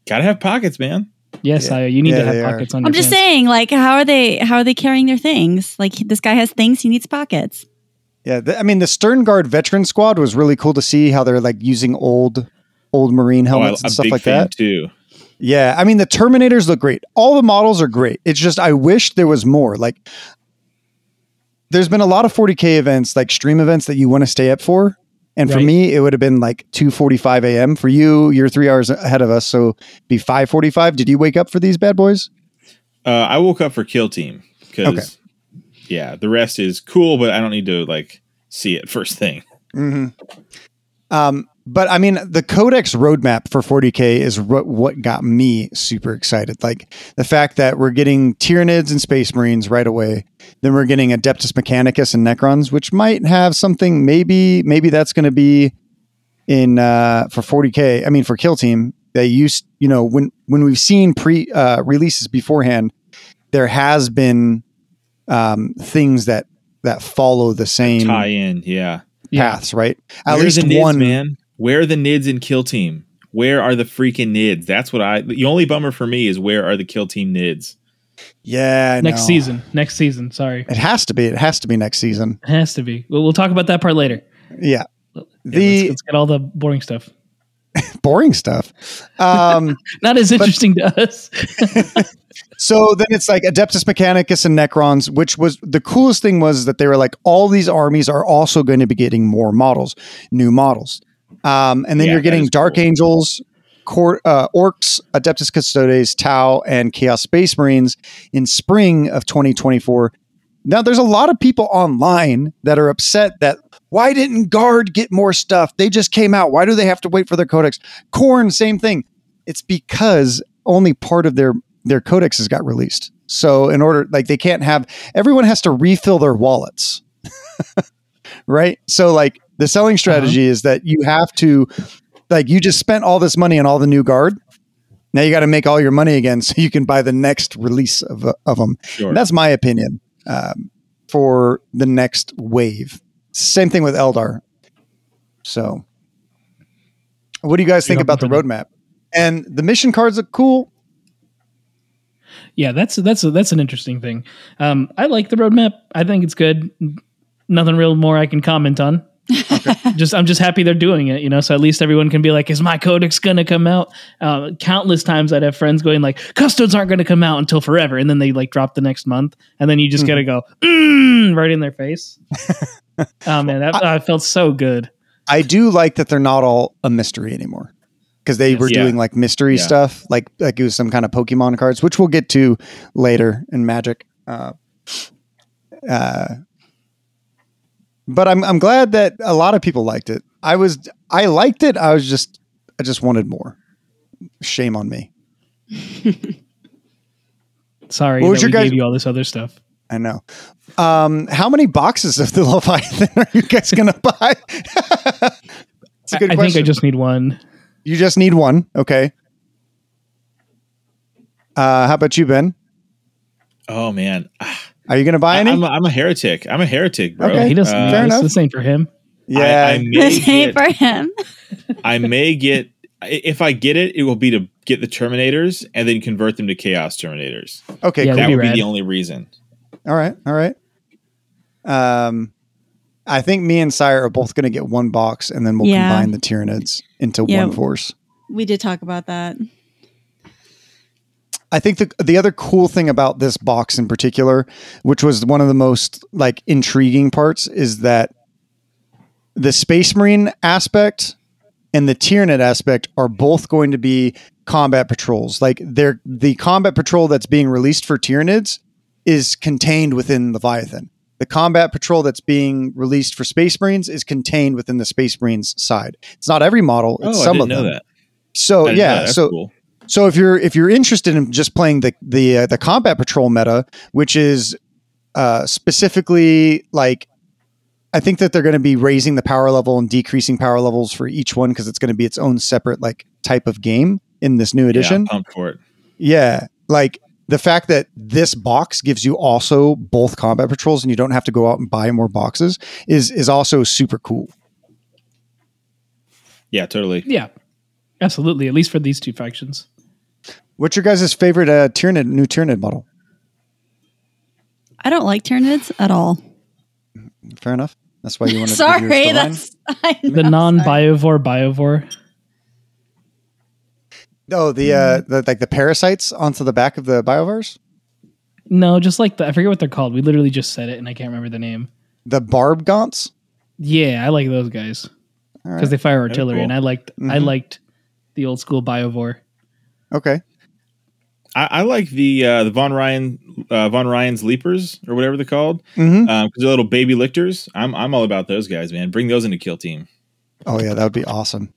S4: Gotta have pockets, man.
S3: Yes,
S2: Yeah.
S3: I, you need
S2: Yeah,
S3: to have
S2: they are.
S3: pockets on.
S5: I'm
S3: your
S5: just
S3: pants.
S5: saying, like, how are they? How are they carrying their things? Like, this guy has things; he needs pockets.
S2: Yeah, th- I mean the Sternguard veteran squad was really cool to see how they're like using old old marine
S4: Oh, I,
S2: helmets
S4: I'm
S2: and stuff
S4: big
S2: like
S4: fan
S2: that.
S4: too.
S2: Yeah, I mean the Terminators look great. All the models are great. It's just I wish there was more. Like there's been a lot of 40k events, like stream events that you want to stay up for. And for
S3: Right.
S2: me, it would have been like 2:45 a.m. For you, you're three hours ahead of us, so be 5:45. Did you wake up for these bad boys?
S4: Uh, I woke up for Kill Team because
S2: Okay.
S4: yeah, the rest is cool, but I don't need to like see it first thing.
S2: Mm-hmm. Um, but I mean, the Codex roadmap for 40k is what what got me super excited. Like the fact that we're getting Tyranids and Space Marines right away. Then we're getting Adeptus Mechanicus and Necrons, which might have something. Maybe maybe that's going to be in uh, for 40k. I mean, for Kill Team, they used you know when when we've seen pre uh, releases beforehand, there has been um, things that that follow the same
S4: Tie in, yeah.
S3: Yeah.
S2: paths, right? At
S4: Where
S2: least
S4: nids,
S2: one
S4: man. Where are the nids in Kill Team? Where are the freaking nids? That's what I. The only bummer for me is where are the Kill Team nids?
S2: Yeah, I
S3: Next
S2: know.
S3: season. Next season. Sorry,
S2: It has to be. It has to be next season.
S3: it has to be. We'll, we'll talk about that part later.
S2: Yeah.
S3: Yeah,
S2: The
S3: let's, let's get all the boring stuff.
S2: boring stuff. Um,
S3: Not as interesting to us.
S2: so then it's like Adeptus Mechanicus and Necrons, which was the coolest thing was that they were like all these armies are also going to be getting more models, new models. Um, and then
S4: Yeah,
S2: you're getting Dark
S4: cool.
S2: Angels, Cor- uh, Orks, Adeptus Custodes, Tau, and Chaos Space Marines in spring of 2024. Now, there's a lot of people online that are upset that why didn't Guard get more stuff? They just came out. Why do they have to wait for their codex? Corn, same thing. It's because only part of their their codexes got released. So in order, like they can't have everyone has to refill their wallets, right? So like the selling strategy is that you have to, like, you just spent all this money on all the new guard. Now you got to make all your money again so you can buy the next release of, of them.
S4: Sure.
S2: That's my opinion um, for the next wave. Same thing with Eldar. So, what do you guys think about the roadmap? And the mission cards look cool.
S3: Yeah, that's that's that's an interesting thing. Um, I like the roadmap. I think it's good. Nothing real more I can comment on. Just I'm just happy they're doing it, you know. So at least everyone can be like, "Is my codex gonna come out?" Uh, countless times I'd have friends going like, "Custodes aren't gonna come out until forever," and then they like drop the next month, and then you just gotta go mm, right in their face. oh man, that uh, felt so good.
S2: I do like that they're not all a mystery anymore because they
S3: Yes.
S2: were
S4: Yeah.
S2: doing like mystery
S4: Yeah.
S2: stuff, like like it was some kind of Pokemon cards, which we'll get to later in Magic. Uh, uh, but I'm I'm glad that a lot of people liked it. I was I liked it. I was just I just wanted more. Shame on me.
S3: Sorry
S2: What was your
S3: we
S2: guys-
S3: gave you all this other stuff.
S2: I know. Um, how many boxes of the Leviathan are you guys gonna buy? It's a good question.
S3: I think I just need one.
S2: You just need one. Okay. Uh, how about you, Ben?
S4: oh man,
S2: Are you going to buy
S4: I,
S2: any?
S4: am a, I'm a heretic. I'm a heretic, bro.
S2: Okay.
S3: he doesn't.
S4: Uh,
S2: fair enough.
S3: this ain't for him.
S2: yeah.
S4: I, I may
S5: This ain't
S4: get,
S5: for him.
S4: I may get if I get it, it will be to get the Terminators and then convert them to Chaos Terminators.
S2: okay.
S3: Yeah,
S2: cool.
S4: that
S3: that'd be
S4: be the only reason.
S2: All right. All right. Um, I think me and Sire are both going to get one box, and then we'll
S5: Yeah.
S2: combine the Tyranids into
S5: Yeah.
S2: one force.
S5: We did talk about that.
S2: I think the the other cool thing about this box in particular, which was one of the most like intriguing parts, is that the Space Marine aspect and the Tyranid aspect are both going to be combat patrols. Like they're the combat patrol that's being released for Tyranids is contained within Leviathan. The combat patrol that's being released for Space Marines is contained within the Space Marines side. It's not every model; it's
S4: oh,
S2: some
S4: I
S2: of them.
S4: that.
S2: So
S4: I didn't know
S2: yeah,
S4: that.
S2: So
S4: cool.
S2: So if you're if you're interested in just playing the the uh, the combat patrol meta, which is uh, specifically like, I think that they're going to be raising the power level and decreasing power levels for each one because it's going to be its own separate like type of game in this new edition.
S4: I'm pumped for it.
S2: Yeah, like the fact that this box gives you also both combat patrols and you don't have to go out and buy more boxes is is also super cool.
S4: Yeah, totally.
S3: Yeah, absolutely. At least for these two factions.
S2: What's your guys' favorite uh, Tyranid new Tyranid model?
S5: I don't like Tyranids at all.
S2: Fair enough. That's why you want to.
S5: Sorry, that's I
S3: The non
S5: sorry.
S3: biovore biovore.
S2: Oh, the uh, the like the parasites onto the back of the biovores.
S3: No, just like the I forget what they're called. We literally just said it, and I can't remember the name.
S2: The barb gaunts.
S3: Yeah, I like those guys because
S2: right.
S3: they fire artillery,
S4: cool.
S3: and I liked I
S2: Mhm.
S3: liked the old school biovore.
S2: Okay.
S4: I, I like the uh, the Von Ryan uh, Von Ryan's leapers or whatever they're called because they're little baby lictors. I'm I'm all about those guys, man. Bring those into Kill Team.
S2: Oh yeah, that would be awesome.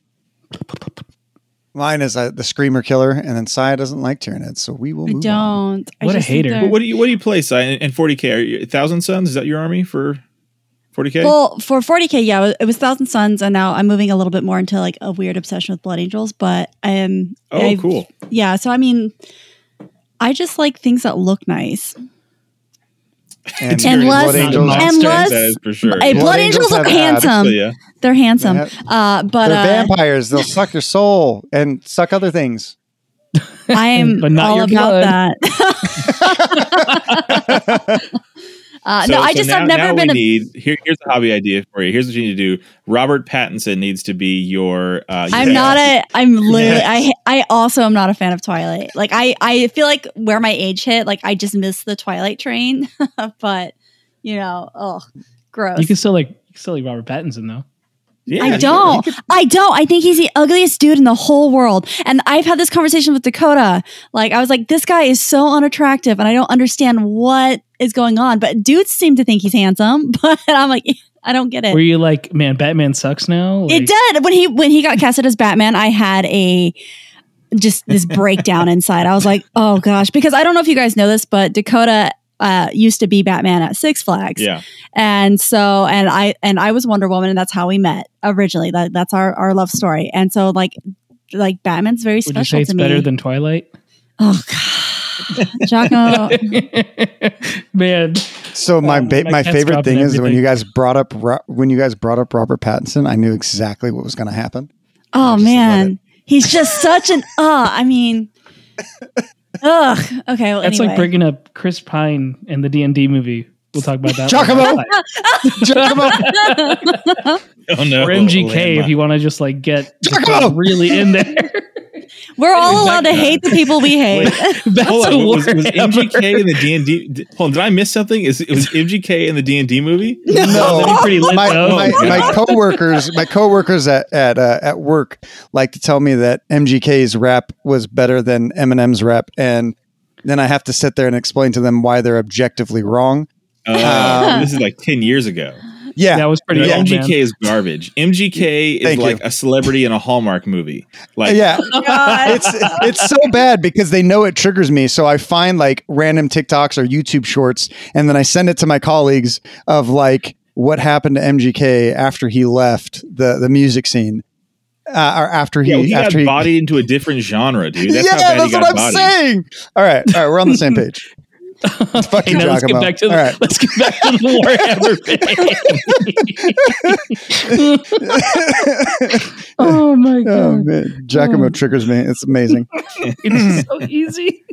S2: Mine is uh, the screamer killer, and then Saya doesn't like Tyranids, so we will
S5: I
S2: move
S5: don't. I
S3: What a hater.
S5: they're-
S4: But what do you what do you play, Si, in, in 40k? Are you Thousand Suns? Is that your army for 40k?
S5: Well, for 40k, yeah, it was- it was Thousand Suns, and now I'm moving a little bit more into like a weird obsession with Blood Angels. But um,
S4: oh,
S5: I've-
S4: cool.
S5: yeah. So I mean, I just like things that look nice.
S2: And,
S5: And
S2: Blood
S5: less-
S2: Angels,
S3: and
S5: and
S4: that is for sure.
S5: Hey,
S2: Blood
S5: Blood,
S2: Angels
S5: Angels, look handsome.
S4: So, yeah.
S5: They're handsome.
S2: They
S5: Uh, but
S2: they're
S5: uh,
S2: vampires. They'll suck your soul and suck other things.
S5: I am
S3: But not
S5: all about
S3: blood.
S5: that. uh,
S4: So-
S5: no, I
S4: so
S5: just
S4: now,
S5: I've never
S4: now
S5: been.
S4: We
S5: A,
S4: need here, here's a hobby idea for you. Here's what you need to do. Robert Pattinson needs to be your. Uh,
S5: I'm
S4: your-
S5: not a. I'm literally.
S4: Yes.
S5: I I also am not a fan of Twilight. Like I I feel like where my age hit, like I just missed the Twilight train. but you know, oh, gross.
S3: You can still like you can still like Robert Pattinson though.
S4: Yeah,
S5: I don't. I don't. I think he's the ugliest dude in the whole world. And I've had this conversation with Dakotah. Like, I was like, this guy is so unattractive and I don't understand what is going on. But dudes seem to think he's handsome. But I'm like, I don't get it.
S3: Were you like, man, Batman sucks now? Like,
S5: it did. When he when he got casted as Batman, I had a just this breakdown inside. I was like, oh gosh. Because I don't know if you guys know this, but Dakotah uh, used to be Batman at Six Flags.
S4: Yeah.
S5: And so, and I, and I was Wonder Woman and that's how we met originally. That, that's our, our love story. And so like like Batman's very
S3: Would you
S5: special
S3: say it's
S5: to
S3: better than Twilight?
S5: oh god, Giacomo.
S3: Man,
S2: So my
S3: Oh,
S2: ba-
S3: my
S2: my favorite thing is when you guys brought up Ro- when you guys brought up Robert Pattinson, I knew exactly what was going to happen.
S5: Oh man, he's just such an. Uh, I mean, ugh. Okay, well,
S3: that's
S5: anyway.
S3: like bringing up Chris Pine in the D and D movie. We'll talk about that.
S2: Giacomo!
S3: later.
S2: Giacomo,
S4: Oh no.
S3: or MGK
S4: oh,
S3: if you want to just like get really in there.
S5: We're all
S4: Exactly.
S5: allowed to hate the people we hate.
S3: That's
S4: Hold
S3: a
S4: on, was, was MGK in the D and D? Hold on, did I miss something? Is it was MGK in the D and D movie?
S2: no,
S3: that'd pretty lit,
S2: my,
S3: though.
S2: my, my coworkers, my coworkers at at uh, at work like to tell me that MGK's rap was better than Eminem's rap, and then I have to sit there and explain to them why they're objectively wrong.
S4: Uh,
S2: Um,
S4: this is like ten years ago.
S2: Yeah,
S3: That was pretty
S4: No,
S3: old,
S4: MGK
S3: man.
S4: is garbage. MGK is
S2: Thank you.
S4: like a celebrity in a Hallmark movie. Like
S2: yeah. It's it's so bad because they know it triggers me. So I find like random TikToks or YouTube shorts, and then I send it to my colleagues of like what happened to MGK after he left the the music scene, uh, or after he
S4: yeah, he
S2: after
S4: got
S2: he.
S4: bodied into a different genre, dude. That's
S2: yeah,
S4: how bad
S2: that's
S4: he
S2: what
S4: got
S2: I'm
S4: bodied.
S2: saying. All right, all right, we're on the same page. Fuck
S3: Hey,
S2: you,
S3: now let's get
S2: Giacomo.
S3: back to the
S2: All right.
S3: let's get back to the Warhammer. oh my god,
S2: Oh man, Giacomo
S3: Oh.
S2: triggers me. It's amazing.
S3: it's so easy.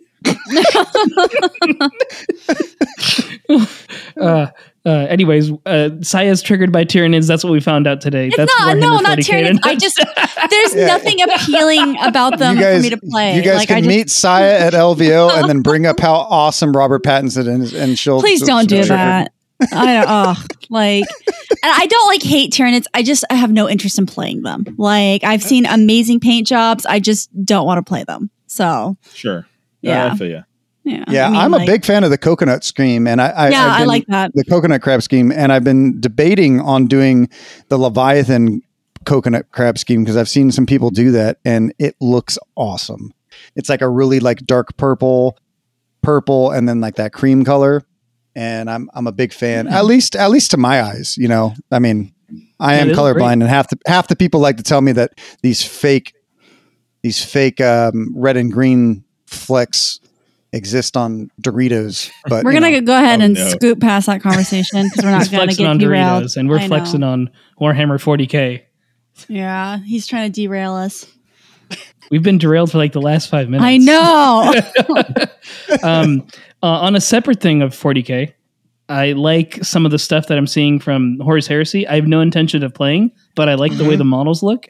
S3: uh, uh, anyways, uh, Saya's triggered by Tyranids. That's what we found out today.
S5: It's
S3: That's
S5: not.
S3: Warhammer
S5: No, not Tyranids. I just there's
S2: Yeah.
S5: nothing appealing about them
S2: guys,
S5: for me to play.
S2: you guys
S5: like,
S2: can
S5: I just,
S2: meet Saya at LVO and then bring up how awesome Robert Pattinson is, and she'll
S5: Please
S2: she'll-
S5: don't
S2: she'll
S5: do that. I don't. Oh, like, and I don't like hate Tyranids. I just I have no interest in playing them. Like I've seen amazing paint jobs. I just don't want to play them. So
S4: Sure.
S5: Yeah.
S4: I feel you.
S5: yeah.
S2: Yeah,
S5: I mean,
S2: I'm a big fan of the coconut scheme, and I, I
S5: Yeah,
S2: I've
S5: I like that.
S2: the coconut crab scheme, and I've been debating on doing the Leviathan coconut crab scheme because I've seen some people do that, and it looks awesome. It's like a really like dark purple, purple, and then like that cream color, and I'm I'm a big fan. At least at least to my eyes, you know. I mean, I am
S3: they look great.
S2: colorblind, and half the half the people like to tell me that these fake these fake um, red and green flecks exist on Doritos. But
S5: We're gonna
S2: know.
S5: go ahead
S4: Oh,
S5: and
S4: no.
S5: scoot past that conversation because we're not gonna
S3: flexing
S5: get
S3: on
S5: derailed.
S3: Doritos, and we're flexing on Warhammer 40k.
S5: Yeah, he's trying to derail us.
S3: We've been derailed for like the last five minutes.
S5: I know.
S3: um, uh, on a separate thing of 40k, I like some of the stuff that I'm seeing from Horus Heresy. I have no intention of playing, but I like the way the models look.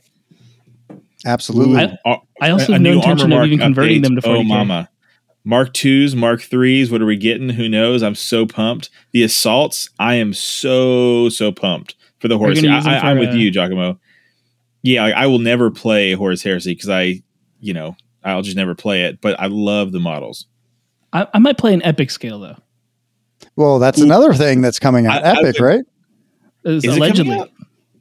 S2: absolutely.
S3: I- I also
S4: a
S3: have no intention of even
S4: mark
S3: converting
S4: update.
S3: them to 40k.
S4: Oh, mama. Mark twos, Mark threes. What are we getting? Who knows? I'm so pumped. The assaults. I am so so pumped for the horse. I, I, I'm with you, Giacomo. Yeah, like, I will never play Horus Heresy because I, you know, I'll just never play it. But I love the models.
S3: I, I might play an epic scale though.
S2: Well, that's hmm. another thing that's coming out.
S4: I- I
S2: Epic,
S4: would-
S2: right?
S3: Is
S4: Is
S3: allegedly.
S4: out?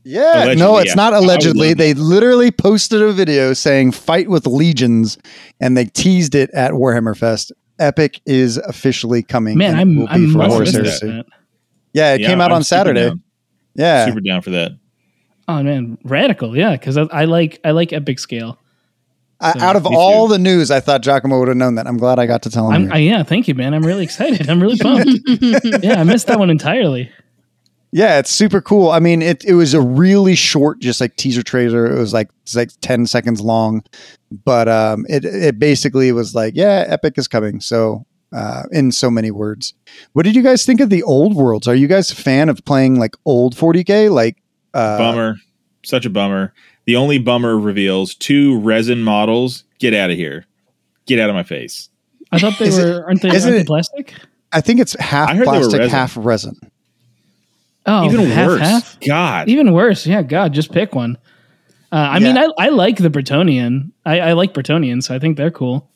S2: Yeah.
S4: Allegedly,
S2: no, it's
S4: yeah.
S2: not allegedly.
S4: love
S2: They literally posted a video saying fight with legions and they teased it at Warhammer Fest. Epic is officially coming.
S3: Man, I'm
S2: will be
S3: I'm
S2: for
S3: must
S2: Horus Heresy.
S3: that.
S2: Yeah, it
S4: Yeah,
S2: came out
S4: I'm
S2: on Saturday.
S4: down.
S2: Yeah.
S4: Super down for that.
S3: Oh man, radical, yeah, because I, I like I like epic scale.
S2: I- out of all
S4: too.
S2: the news, I thought Giacomo would have known that. I'm glad I got to tell him.
S3: I'm. I, yeah, thank you, man. I'm really excited. I'm really pumped. yeah, I missed that one entirely.
S2: Yeah, it's super cool. I mean, it it was a really short, just like teaser trailer. It was like it's like ten seconds long, but um, it it basically was like, yeah, Epic is coming. So, uh, in so many words, what did you guys think of the old worlds? Are you guys a fan of playing like old 40k? Like, uh,
S4: bummer. Such a bummer. The only bummer reveals two resin models. Get out of here. Get out of my face.
S3: I thought they
S2: Is it-
S3: were aren't they, aren't
S2: it-
S3: plastic?
S2: I think it's half
S4: I heard they were
S2: plastic,
S4: resin.
S2: half resin.
S3: Oh,
S4: Even
S3: half,
S4: worse.
S3: half?
S4: God.
S3: Even worse. Yeah, God, just pick one. Uh, I mean, I, I like the Bretonnian. I, I like Bretonnian, so I think they're cool.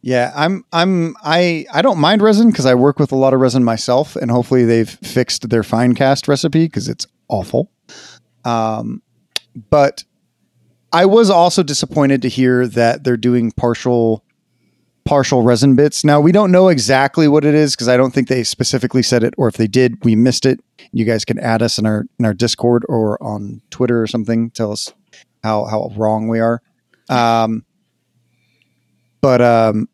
S2: Yeah, I'm I'm I I don't mind resin because I work with a lot of resin myself, and hopefully they've fixed their Finecast recipe because it's awful. Um, but I was also disappointed to hear that they're doing partial partial resin bits. Now we don't know exactly what it is because I don't think they specifically said it, or if they did, we missed it. You guys can add us in our in our Discord or on Twitter or something. Tell us how how wrong we are. Um, but um,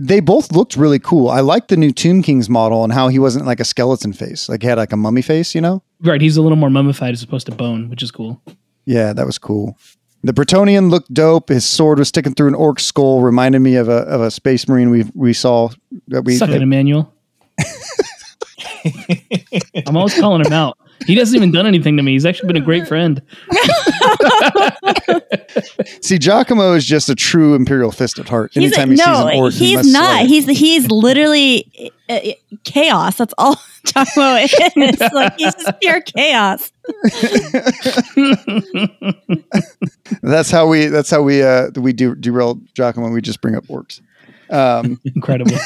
S2: they both looked really cool. I liked the new Tomb King's model and how he wasn't like a skeleton face, like he had like a mummy face. You know?
S3: Right, he's a little more mummified as opposed to bone, which is cool.
S2: Yeah, that was cool. The Bretonnian looked dope. His sword was sticking through an orc skull, reminded me of a of a space marine we we saw that we.
S3: Suck it, Emmanuel. I'm always calling him out. He hasn't even done anything to me. He's actually been a great friend.
S2: See, Giacomo is just a true Imperial fist at heart.
S5: He's
S2: Anytime
S5: a,
S2: he sees
S5: no,
S2: an orc, he
S5: he's
S2: must
S5: not.
S2: slay.
S5: He's he's literally uh, uh, chaos. That's all Giacomo is. like he's just pure chaos.
S2: That's how we. That's how we. Uh, we do derail Giacomo. We just bring up orcs. Um,
S3: Incredible.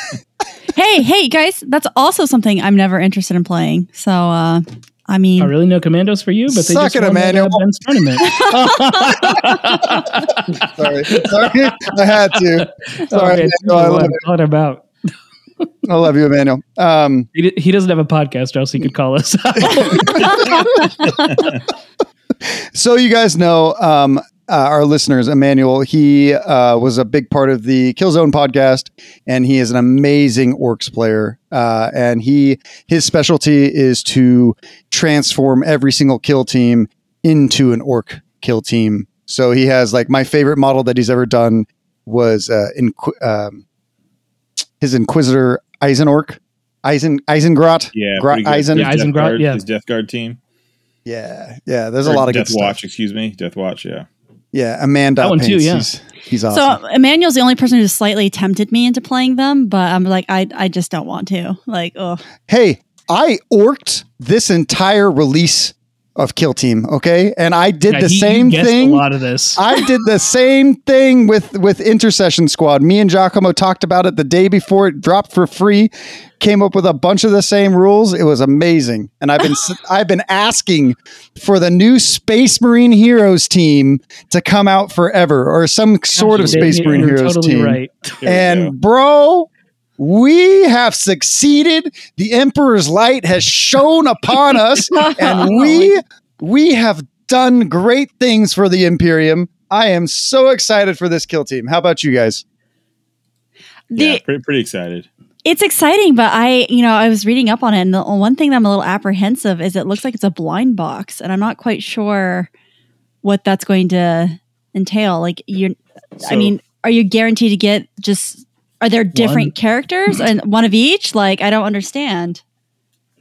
S5: Hey, hey, guys, that's also something I'm never interested in playing. So, uh, I mean,
S3: I really know commandos for you, but they
S2: Suck
S3: just
S2: it,
S3: won that,
S2: Emmanuel.
S3: uh, Ben's tournament.
S2: sorry, sorry, I had to. Sorry,
S3: Okay,
S2: Emmanuel, I, love
S3: what,
S2: you.
S3: what about?
S2: I love you, Emmanuel. Um,
S3: He, di- he doesn't have a podcast, or else he could call us.
S2: so you guys know um, uh, our listeners, Emmanuel. He uh, was a big part of the Killzone podcast, and he is an amazing orcs player. Uh, and he his specialty is to transform every single kill team into an orc kill team. So he has like my favorite model that he's ever done was uh, Inqu- um, his Inquisitor Eisenorc. Eisen Eisengrot.
S4: Yeah,
S2: Gra-
S4: pretty good.
S2: Eisen.
S3: Yeah,
S4: His Death Guard-
S3: yeah.
S4: his Death Guard team.
S2: Yeah, yeah. There's a lot of
S4: Death
S2: good stuff.
S4: Watch. Excuse me, Death Watch. Yeah.
S2: Yeah, Amanda.
S3: That one too,
S2: Paints,
S3: yeah.
S2: He's, he's awesome.
S5: so Emmanuel's the only person who slightly tempted me into playing them, but I'm like, I, I just don't want to. Like, oh,
S2: hey, I orked this entire release of Kill Team, okay? And I did
S3: Yeah,
S2: the
S3: he-
S2: same
S3: guessed
S2: thing.
S3: A lot of this.
S2: I did the same thing with with Intercession Squad. Me and Giacomo talked about it the day before it dropped for free. Came up with a bunch of the same rules. It was amazing, and I've been I've been asking for the new Space Marine Heroes team to come out forever, or some sort of Space Marine
S3: you're
S2: Heroes
S3: totally
S2: team.
S3: right.
S4: There.
S2: And bro, we have succeeded. The Emperor's light has shone upon us, and we we have done great things for the Imperium. I am so excited for this kill team. How about you guys?
S5: the,
S4: yeah, pretty, pretty excited.
S5: it's exciting, but I, you know, I was reading up on it, and the one thing that I'm a little apprehensive is it looks like it's a blind box, and I'm not quite sure what that's going to entail. Like, you, I
S4: So-
S5: mean, are you guaranteed to get just? Are there different characters and one of each? Like, I don't understand.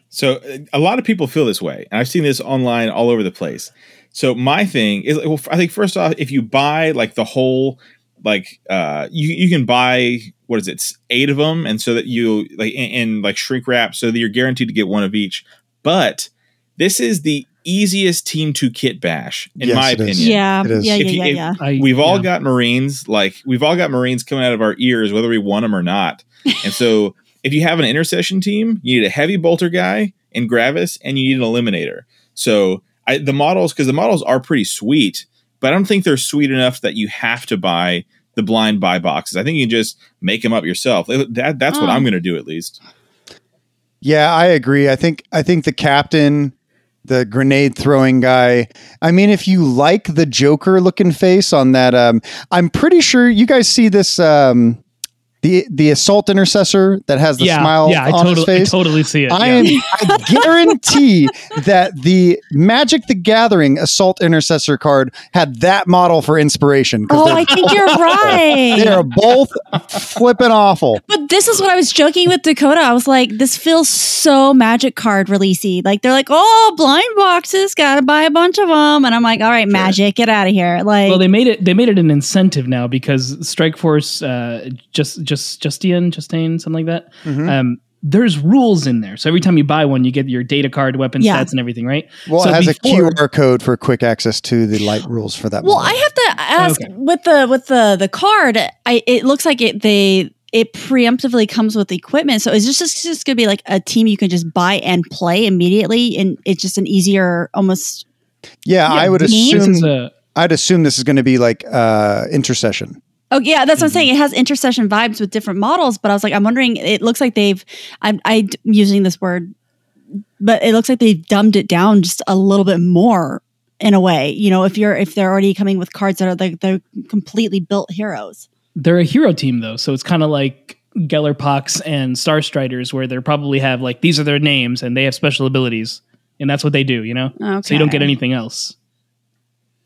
S4: So uh, a lot of people feel this way, and I've seen this online all over the place. So my thing is, well, I think first off, if you buy like the whole, like, uh, you you can buy what is it, eight of them, and so that you like in, in like shrink wrap, so that you're guaranteed to get one of each. But this is the easiest team to kit bash, in
S2: Yes,
S4: my
S2: it is.
S4: opinion.
S5: Yeah,
S2: It is.
S5: yeah,
S4: If
S5: yeah,
S4: you-
S5: yeah,
S4: if-
S5: yeah.
S4: We've all
S3: yeah.
S4: got Marines, like we've all got Marines coming out of our ears, whether we want them or not. And so, if you have an intercession team, you need a heavy bolter guy in Gravis, and you need an eliminator. So, I, the models, because the models are pretty sweet, but I don't think they're sweet enough that you have to buy the blind buy boxes. I think you can just make them up yourself. That, that's what
S5: Oh.
S4: I'm going to do at least.
S2: Yeah, I agree. I think I think the captain, the grenade throwing guy. I mean, if you like the Joker looking face on that, um, I'm pretty sure you guys see this. Um, the the assault intercessor that has the
S3: yeah,
S2: smile
S3: yeah, I
S2: on his
S3: totally, I totally see it.
S2: I
S3: yeah.
S2: am. I guarantee that the Magic the Gathering Assault Intercessor card had that model for inspiration. 'cause
S5: Oh, I think you're right.
S2: they are both flipping awful.
S5: But this is what I was joking with Dakotah. I was like, this feels so magic card releasey. Like they're like, oh, blind boxes, gotta buy a bunch of them, and I'm like, all right, magic, get out of here. Like,
S3: well, they made it. They made it an incentive now because Strike Force, uh, just just Justian, Justine, something like that.
S2: Mhm.
S3: Um, there's rules in there, so every time you buy one, you get your data card, weapon
S5: Yeah.
S3: stats, and everything, right?
S2: Well,
S3: So
S2: it has
S3: before-
S2: a QR code for quick access to the light rules for that.
S5: well,
S2: model.
S5: I have to ask
S3: Okay.
S5: with the with the the card. I it looks like it they it preemptively comes with equipment. So is this just, just going to be like a team you can just buy and play immediately, and it's just an easier, almost
S2: yeah, I would
S5: this
S3: This
S2: assume.
S3: is a
S2: I'd assume this is going to be like uh, intercession.
S5: Oh yeah, that's what I'm
S2: Mm-hmm.
S5: saying. It has intercession vibes with different models, but I was like, I'm wondering. It looks like they've. I'm, I'm using this word, but it looks like they've dumbed it down just a little bit more in a way. You know, if you're if they're already coming with cards that are like they're completely built heroes.
S3: They're a hero team though, so it's kind of like Gellerpox and Star Striders, where they probably have like these are their names and they have special abilities, and that's what they do. You know,
S5: Okay.
S3: so you don't get anything else.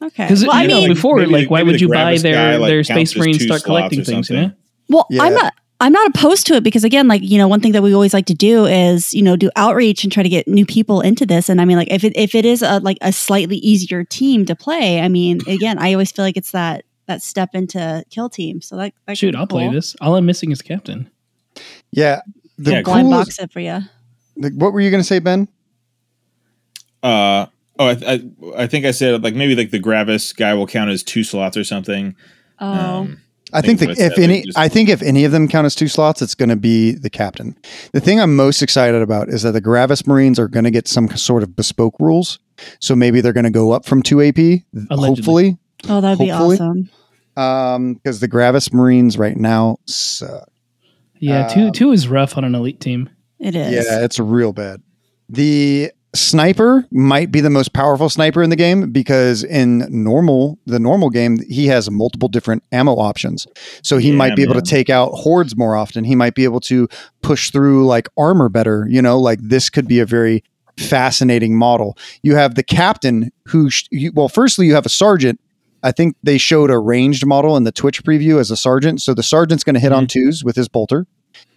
S5: Okay.
S3: Because
S5: Well, I
S3: you know,
S5: mean,
S3: before,
S4: maybe
S3: like, why would you buy their
S4: guy, like,
S3: their Space
S4: as
S3: Marines start collecting things? You know,
S5: Well,
S2: Yeah.
S5: I'm not. I'm not opposed to it because again, like you know, one thing that we always like to do is you know do outreach and try to get new people into this. And I mean, like if it if it is a like a slightly easier team to play, I mean, again, I always feel like it's that that step into kill team. So that, that
S3: shoot, I'll play this. All I'm missing is captain.
S2: Yeah. The
S4: Yeah,
S5: Blind
S2: coolest,
S5: box it for you.
S2: the- what were you going to say, Ben?
S4: Uh oh, I, I I think I said like maybe like the Gravis guy will count as two slots or something.
S5: Oh,
S4: Um,
S2: I
S4: think
S2: think,
S4: that's
S2: that if any,
S4: just-
S2: I think if any of them count as two slots, it's going to be the captain. The thing I'm most excited about is that the Gravis Marines are going to get some sort of bespoke rules. So maybe they're going to go up from two AP, hopefully,
S5: oh, that'd be awesome.
S2: because the Gravis Marines right now suck.
S3: Yeah, two
S2: Um,
S3: two is rough on an elite team.
S5: It is.
S2: Yeah, it's real bad. The sniper might be the most powerful sniper in the game because in normal the normal game he has multiple different ammo options. So he
S4: Yeah,
S2: might be able to take out hordes more often. He might be able to push through like armor better, you know, like this could be a very fascinating model. You have the captain who sh- you, well firstly you have a sergeant I think they showed a ranged model in the Twitch preview as a sergeant. So the sergeant's going to hit on mm-hmm. twos with his bolter.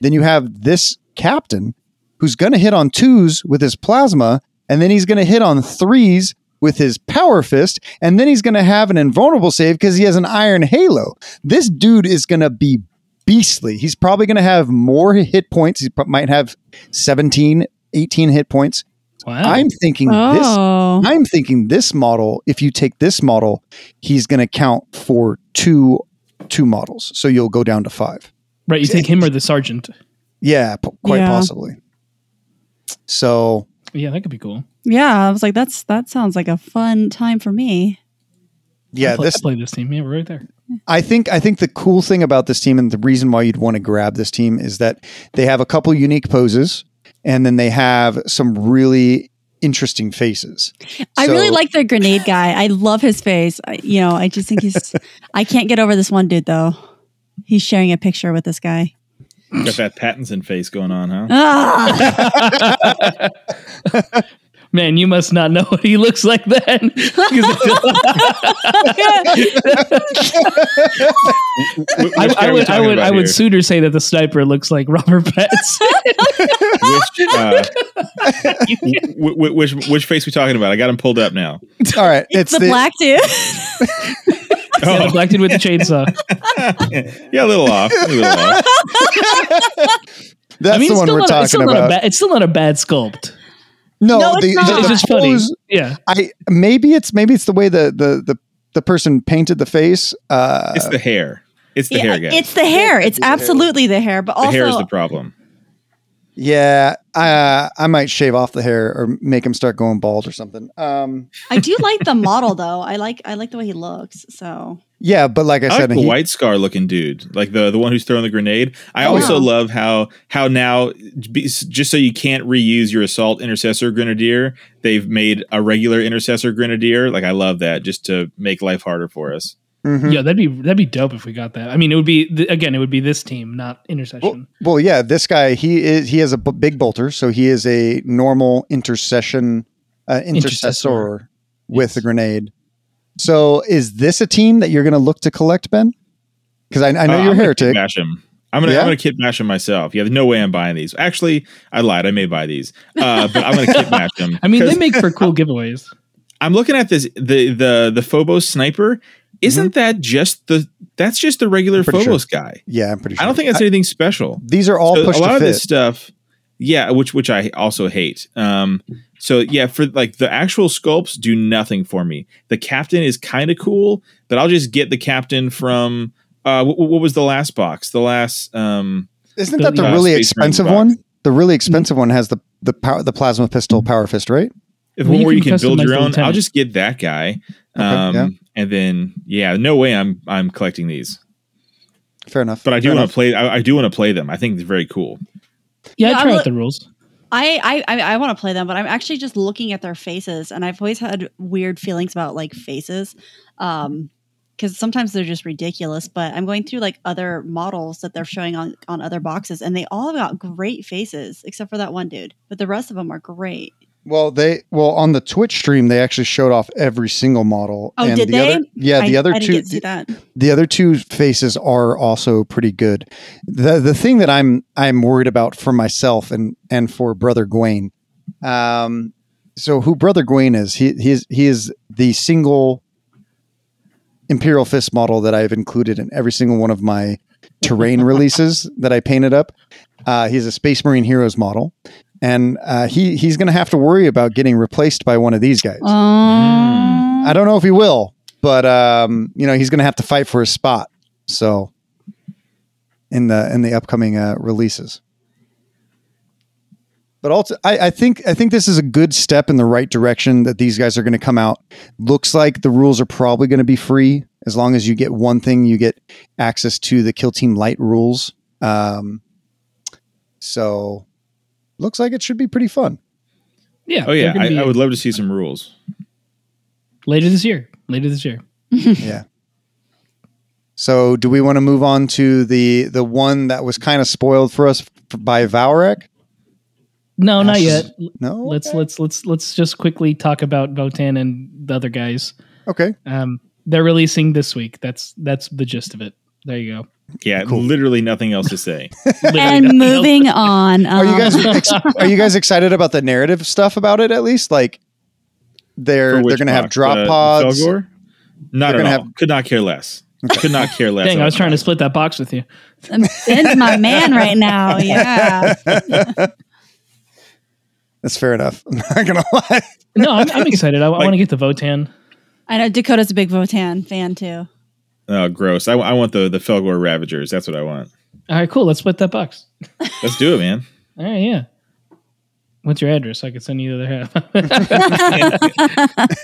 S2: Then you have this captain who's going to hit on twos with his plasma, and then he's going to hit on threes with his power fist, and then he's going to have an invulnerable save because he has an iron halo. This dude is going to be beastly. He's probably going to have more hit points. He pro- might have 17, 18 hit points.
S3: Wow.
S2: I'm thinking this
S5: Oh,
S2: I'm thinking this model, if you take this model, he's going to count for two two models. So you'll go down to 5.
S3: right, you take him or the sergeant.
S2: Yeah, p- quite
S5: Yeah.
S2: possibly. So,
S3: Yeah, that could be cool.
S5: yeah. I was like, that's that sounds like a fun time for me.
S2: yeah,
S3: I play,
S2: this
S3: I play this team. Yeah, we're right there.
S2: I think I think the cool thing about this team and the reason why you'd want to grab this team is that they have a couple unique poses and then they have some really interesting faces.
S5: I really like the grenade guy. I love his face. I, you know, I just think he's. I can't get over this one dude though. He's sharing a picture with this guy.
S4: Got that Pattinson face going on, huh?
S5: Ah,
S3: Man, you must not know what he looks like then. I, I would, I would, I would sooner say that the sniper looks like Robert Pattinson.
S4: which, uh, wh- wh- which which face we talking about? I got him pulled up now.
S2: All right, it's,
S5: the,
S2: the,
S5: black dude.
S3: yeah, the black with the chainsaw.
S4: yeah, a little off. A little off.
S2: That's
S3: I mean,
S2: the
S3: it's
S2: one
S3: still,
S2: we're
S3: not, it's,
S2: talking
S3: still not a
S2: about.
S3: bad, it's still not a bad sculpt.
S2: no,
S5: No, it's
S2: the,
S5: not.
S2: the-
S3: It's
S2: the
S3: just funny. Yeah.
S2: I maybe it's maybe it's the way the the the, the person painted the face. Uh,
S4: It's the hair. It's the
S5: Yeah,
S4: hair guy.
S5: It's the hair. It's
S2: It's the hair.
S5: absolutely the hair. But
S4: the
S5: also,
S4: hair is the problem.
S2: Yeah, uh, I might shave off the hair or make him start going bald or something. Um,
S5: I do like the model though. I like I like the way he looks. So
S2: yeah, but like I,
S4: I like
S2: said,
S4: the
S2: he-
S4: white scar looking dude, like the the one who's throwing the grenade. I
S2: Oh,
S4: also
S5: yeah.
S4: love how how now just so you can't reuse your assault intercessor grenadier, they've made a regular intercessor grenadier. Like I love that, just to make life harder for us.
S2: Mhm.
S3: Yeah, that'd be that'd be dope if we got that. I mean, it would be th- again, it would be this team, not intercession.
S2: Well, well, yeah, this guy he is he has a b- big bolter, so he is a normal intercession uh, intercessor,
S3: Intercessor.
S2: with
S3: Yes.
S2: the grenade. So, is this a team that you're going to look to collect, Ben? Because I, I know
S4: Uh,
S2: you're
S4: I'm
S2: a
S4: gonna
S2: heretic.
S4: bash him. I'm gonna
S2: Yeah?
S4: I'm gonna kit bash him myself. Yeah, there's no way I'm buying these. Actually, I lied. I may buy these, uh, but I'm gonna kit bash them.
S3: I mean, they make for cool giveaways.
S4: I'm looking at this the the the Phobos sniper. Isn't that just the that's just the regular
S2: Mm-hmm. Pretty
S4: Phobos guy?
S2: Yeah, I'm pretty sure.
S4: I don't think it's anything special.
S2: these are all
S4: So
S2: pushed
S4: a lot
S2: to
S4: of
S2: fit.
S4: this stuff yeah which which i also hate um so yeah for like the actual sculpts do nothing for me the captain is kind of cool but i'll just get the captain from uh what, what was the last box the last um
S2: Isn't
S3: the-
S2: that the
S4: uh,
S2: really
S4: Space Marine
S2: expensive
S4: box.
S2: one? The really expensive one has the the power the plasma pistol power fist, right?
S4: if
S3: Well,
S4: one
S3: you
S4: where you
S3: can
S4: can build your
S3: the
S4: own i'll just get that guy
S2: Okay,
S4: um
S2: yeah.
S4: and then yeah no way i'm i'm collecting these
S2: Fair enough.
S4: but i do want to play I, I do want to play them i think it's very cool
S3: Yeah,
S5: Yeah,
S3: I try out the rules.
S5: I I I, I want to play them, but I'm actually just looking at their faces, and I've always had weird feelings about like faces, um, because sometimes they're just ridiculous. But I'm going through like other models that they're showing on on other boxes, and they all got great faces, except for that one dude. But the rest of them are great.
S2: Well, they well on the Twitch stream they actually showed off every single model.
S5: Oh, did
S2: the
S5: they?
S2: Other, yeah, the
S5: I,
S2: other
S5: I
S2: two
S5: didn't get to see that.
S2: the other two faces are also pretty good. the The thing that I'm I'm worried about for myself and and for Brother Gawain, um, so who Brother Gawain is? He he is he is the single Imperial Fist model that I've included in every single one of my terrain releases that I painted up. Uh, he's a Space Marine Heroes model, and uh, he he's going to have to worry about getting replaced by one of these guys.
S5: Um,
S2: I don't know if he will, but um, you know he's going to have to fight for his spot. So in the in the upcoming uh, releases. But also, I, I think I think this is a good step in the right direction that these guys are going to come out. Looks like the rules are probably going to be free as long as you get one thing. You get access to the Kill Team Light rules. Um, so looks like it should be pretty fun.
S3: Yeah.
S4: Oh yeah, I,
S3: be
S4: I would love to see some rules.
S3: later this year. Later this year.
S2: yeah. So, do we want to move on to the the one that was kind of spoiled for us by Valrak?
S3: No, not yet.
S2: No.
S3: Let's
S2: Okay.
S3: let's let's let's just quickly talk about Votann and the other guys.
S2: Okay.
S3: Um, they're releasing this week. That's that's the gist of it. There you go.
S4: Yeah,
S2: Cool.
S4: literally nothing else to say.
S5: And moving on.
S2: Are you
S5: um,
S2: guys ex- are you guys excited about the narrative stuff about it? At least, like they're they're going to have drop
S4: The- the
S2: pods.
S4: Fellgor? Not
S2: They're
S4: at
S2: gonna
S4: all.
S2: have-
S4: Could not care less. Could not care less.
S3: Dang, I was trying to split that box with you.
S5: Ben's my man right now. Yeah.
S2: That's fair enough. I'm not gonna lie.
S3: No, I'm, I'm excited. I,
S4: Like-
S3: want to get the Votann.
S5: I know Dakotah's a big Votann fan too.
S4: Oh, gross! I, I want the the Fellgor Ravagers. That's what I want.
S3: All right, cool. Let's split that box.
S4: Let's do it, man.
S3: All right, yeah. What's your address? I could send you the other half.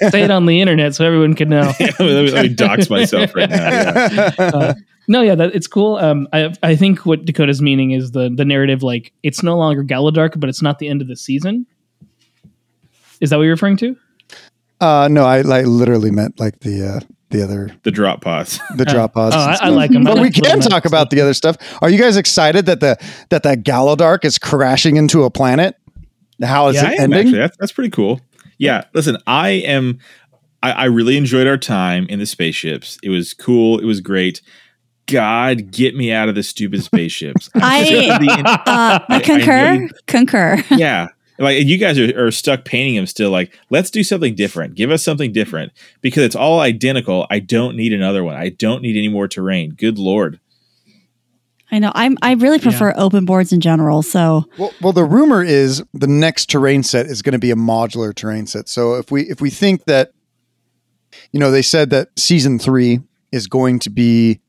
S3: Say it on the internet so everyone can know.
S4: let, me, let me dox myself right now. Yeah.
S3: Uh, no, yeah, that it's cool. Um, I I think what Dakotah's meaning is the the narrative. Like, it's no longer Gallowdark, but it's not the end of the season. Is that what you're referring to?
S2: Uh, no, I like literally meant like the uh, the other
S4: The drop pods.
S2: the drop pods.
S3: Oh, I, I like them.
S2: But we can talk about the other stuff. Are you guys excited that the that that Gallowdark is crashing into a planet? How is
S4: yeah,
S2: it ending?
S4: actually. That's, that's pretty cool. Yeah, listen, I am. I, I really enjoyed our time in the spaceships. It was cool. It was great. God, get me out of the stupid spaceships. I'm
S5: I-
S4: sick the-
S5: Uh,
S4: I-
S5: I
S4: I
S5: concur.
S4: really-
S5: concur.
S4: yeah. Like you guys are, are stuck painting them still. Like, let's do something different. Give us something different because it's all identical. I don't need another one. I don't need any more terrain. Good lord.
S5: I know. I'm. I really prefer open boards in general. So
S2: Well, well, the rumor is the next terrain set is going to be a modular terrain set. So if we if we think that, you know, they said that season three is going to be,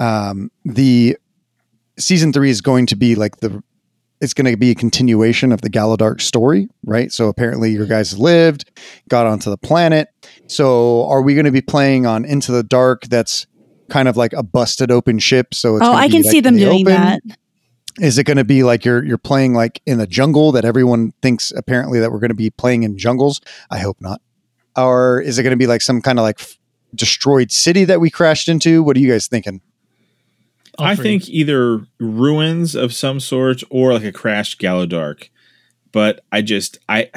S2: um, the season three is going to be like the, it's going to be a continuation of the Gallowdark story, right? So apparently your guys lived, got onto the planet. So are we going to be playing on Into the Dark? That's kind of like a busted open ship. So it's
S5: oh, I can
S2: like,
S5: see them
S2: the
S5: doing
S2: open.
S5: that.
S2: Is it going to be like you're you're playing like in a jungle that everyone thinks apparently that we're going to be playing in jungles? I hope not. Or is it going to be like some kind of like f- destroyed city that we crashed into? What are you guys thinking?
S3: All
S4: I
S3: three.
S4: think either ruins of some sort or like a crashed Gallowdark. But I just I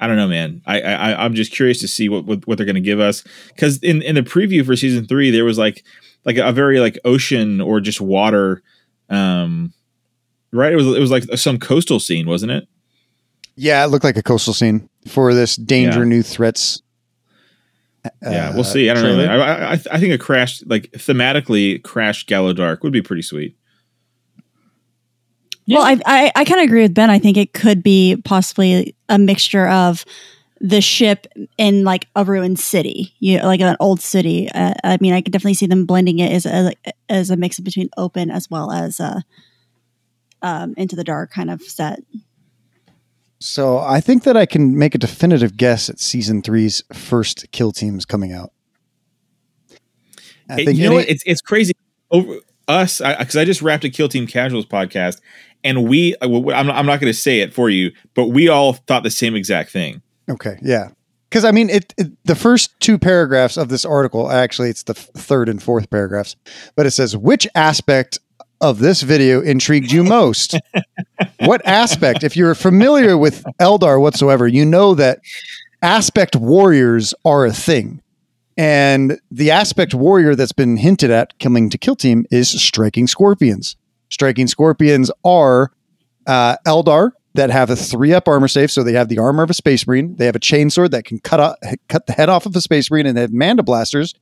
S4: I don't know, man. I, I I'm just curious to see what what, what they're going to give us because in in the preview for season three there was like like a very like ocean or just water, um, right? It was it was like some coastal scene, wasn't it?
S2: Yeah, it looked like a coastal scene for this danger
S4: Yeah.
S2: new threats.
S4: Yeah,
S2: uh,
S4: we'll see. I don't know.
S2: trailer.
S4: man. I, I I I think a crash like thematically crashed Gallowdark would be pretty sweet.
S3: Yeah.
S5: Well, I I, I kind of agree with Ben. I think it could be possibly a mixture of the ship in like a ruined city, you know, like an old city. Uh, I mean, I could definitely see them blending it as a as a mix between open as well as a um, into the dark kind of set.
S2: So I think that I can make a definitive guess at season three's first kill teams coming out. I
S4: It-
S2: think
S4: you know what? It's it's crazy. Over us, because I, I just wrapped a Kill Team Casuals podcast, and we I'm not, I'm not going to say it for you, but we all thought the same exact thing.
S2: Okay, yeah. Because I mean, it, it the first two paragraphs of this article actually it's the f- third and fourth paragraphs, but it says which aspect of this video intrigued you most? what aspect? If you're familiar with Eldar whatsoever, you know that aspect warriors are a thing. And the aspect warrior that's been hinted at coming to Kill Team is striking scorpions. Striking scorpions are uh, Eldar that have a three up armor safe, so they have the armor of a space marine. They have a chainsword that can cut o- cut the head off of a space marine, and they have mandiblasters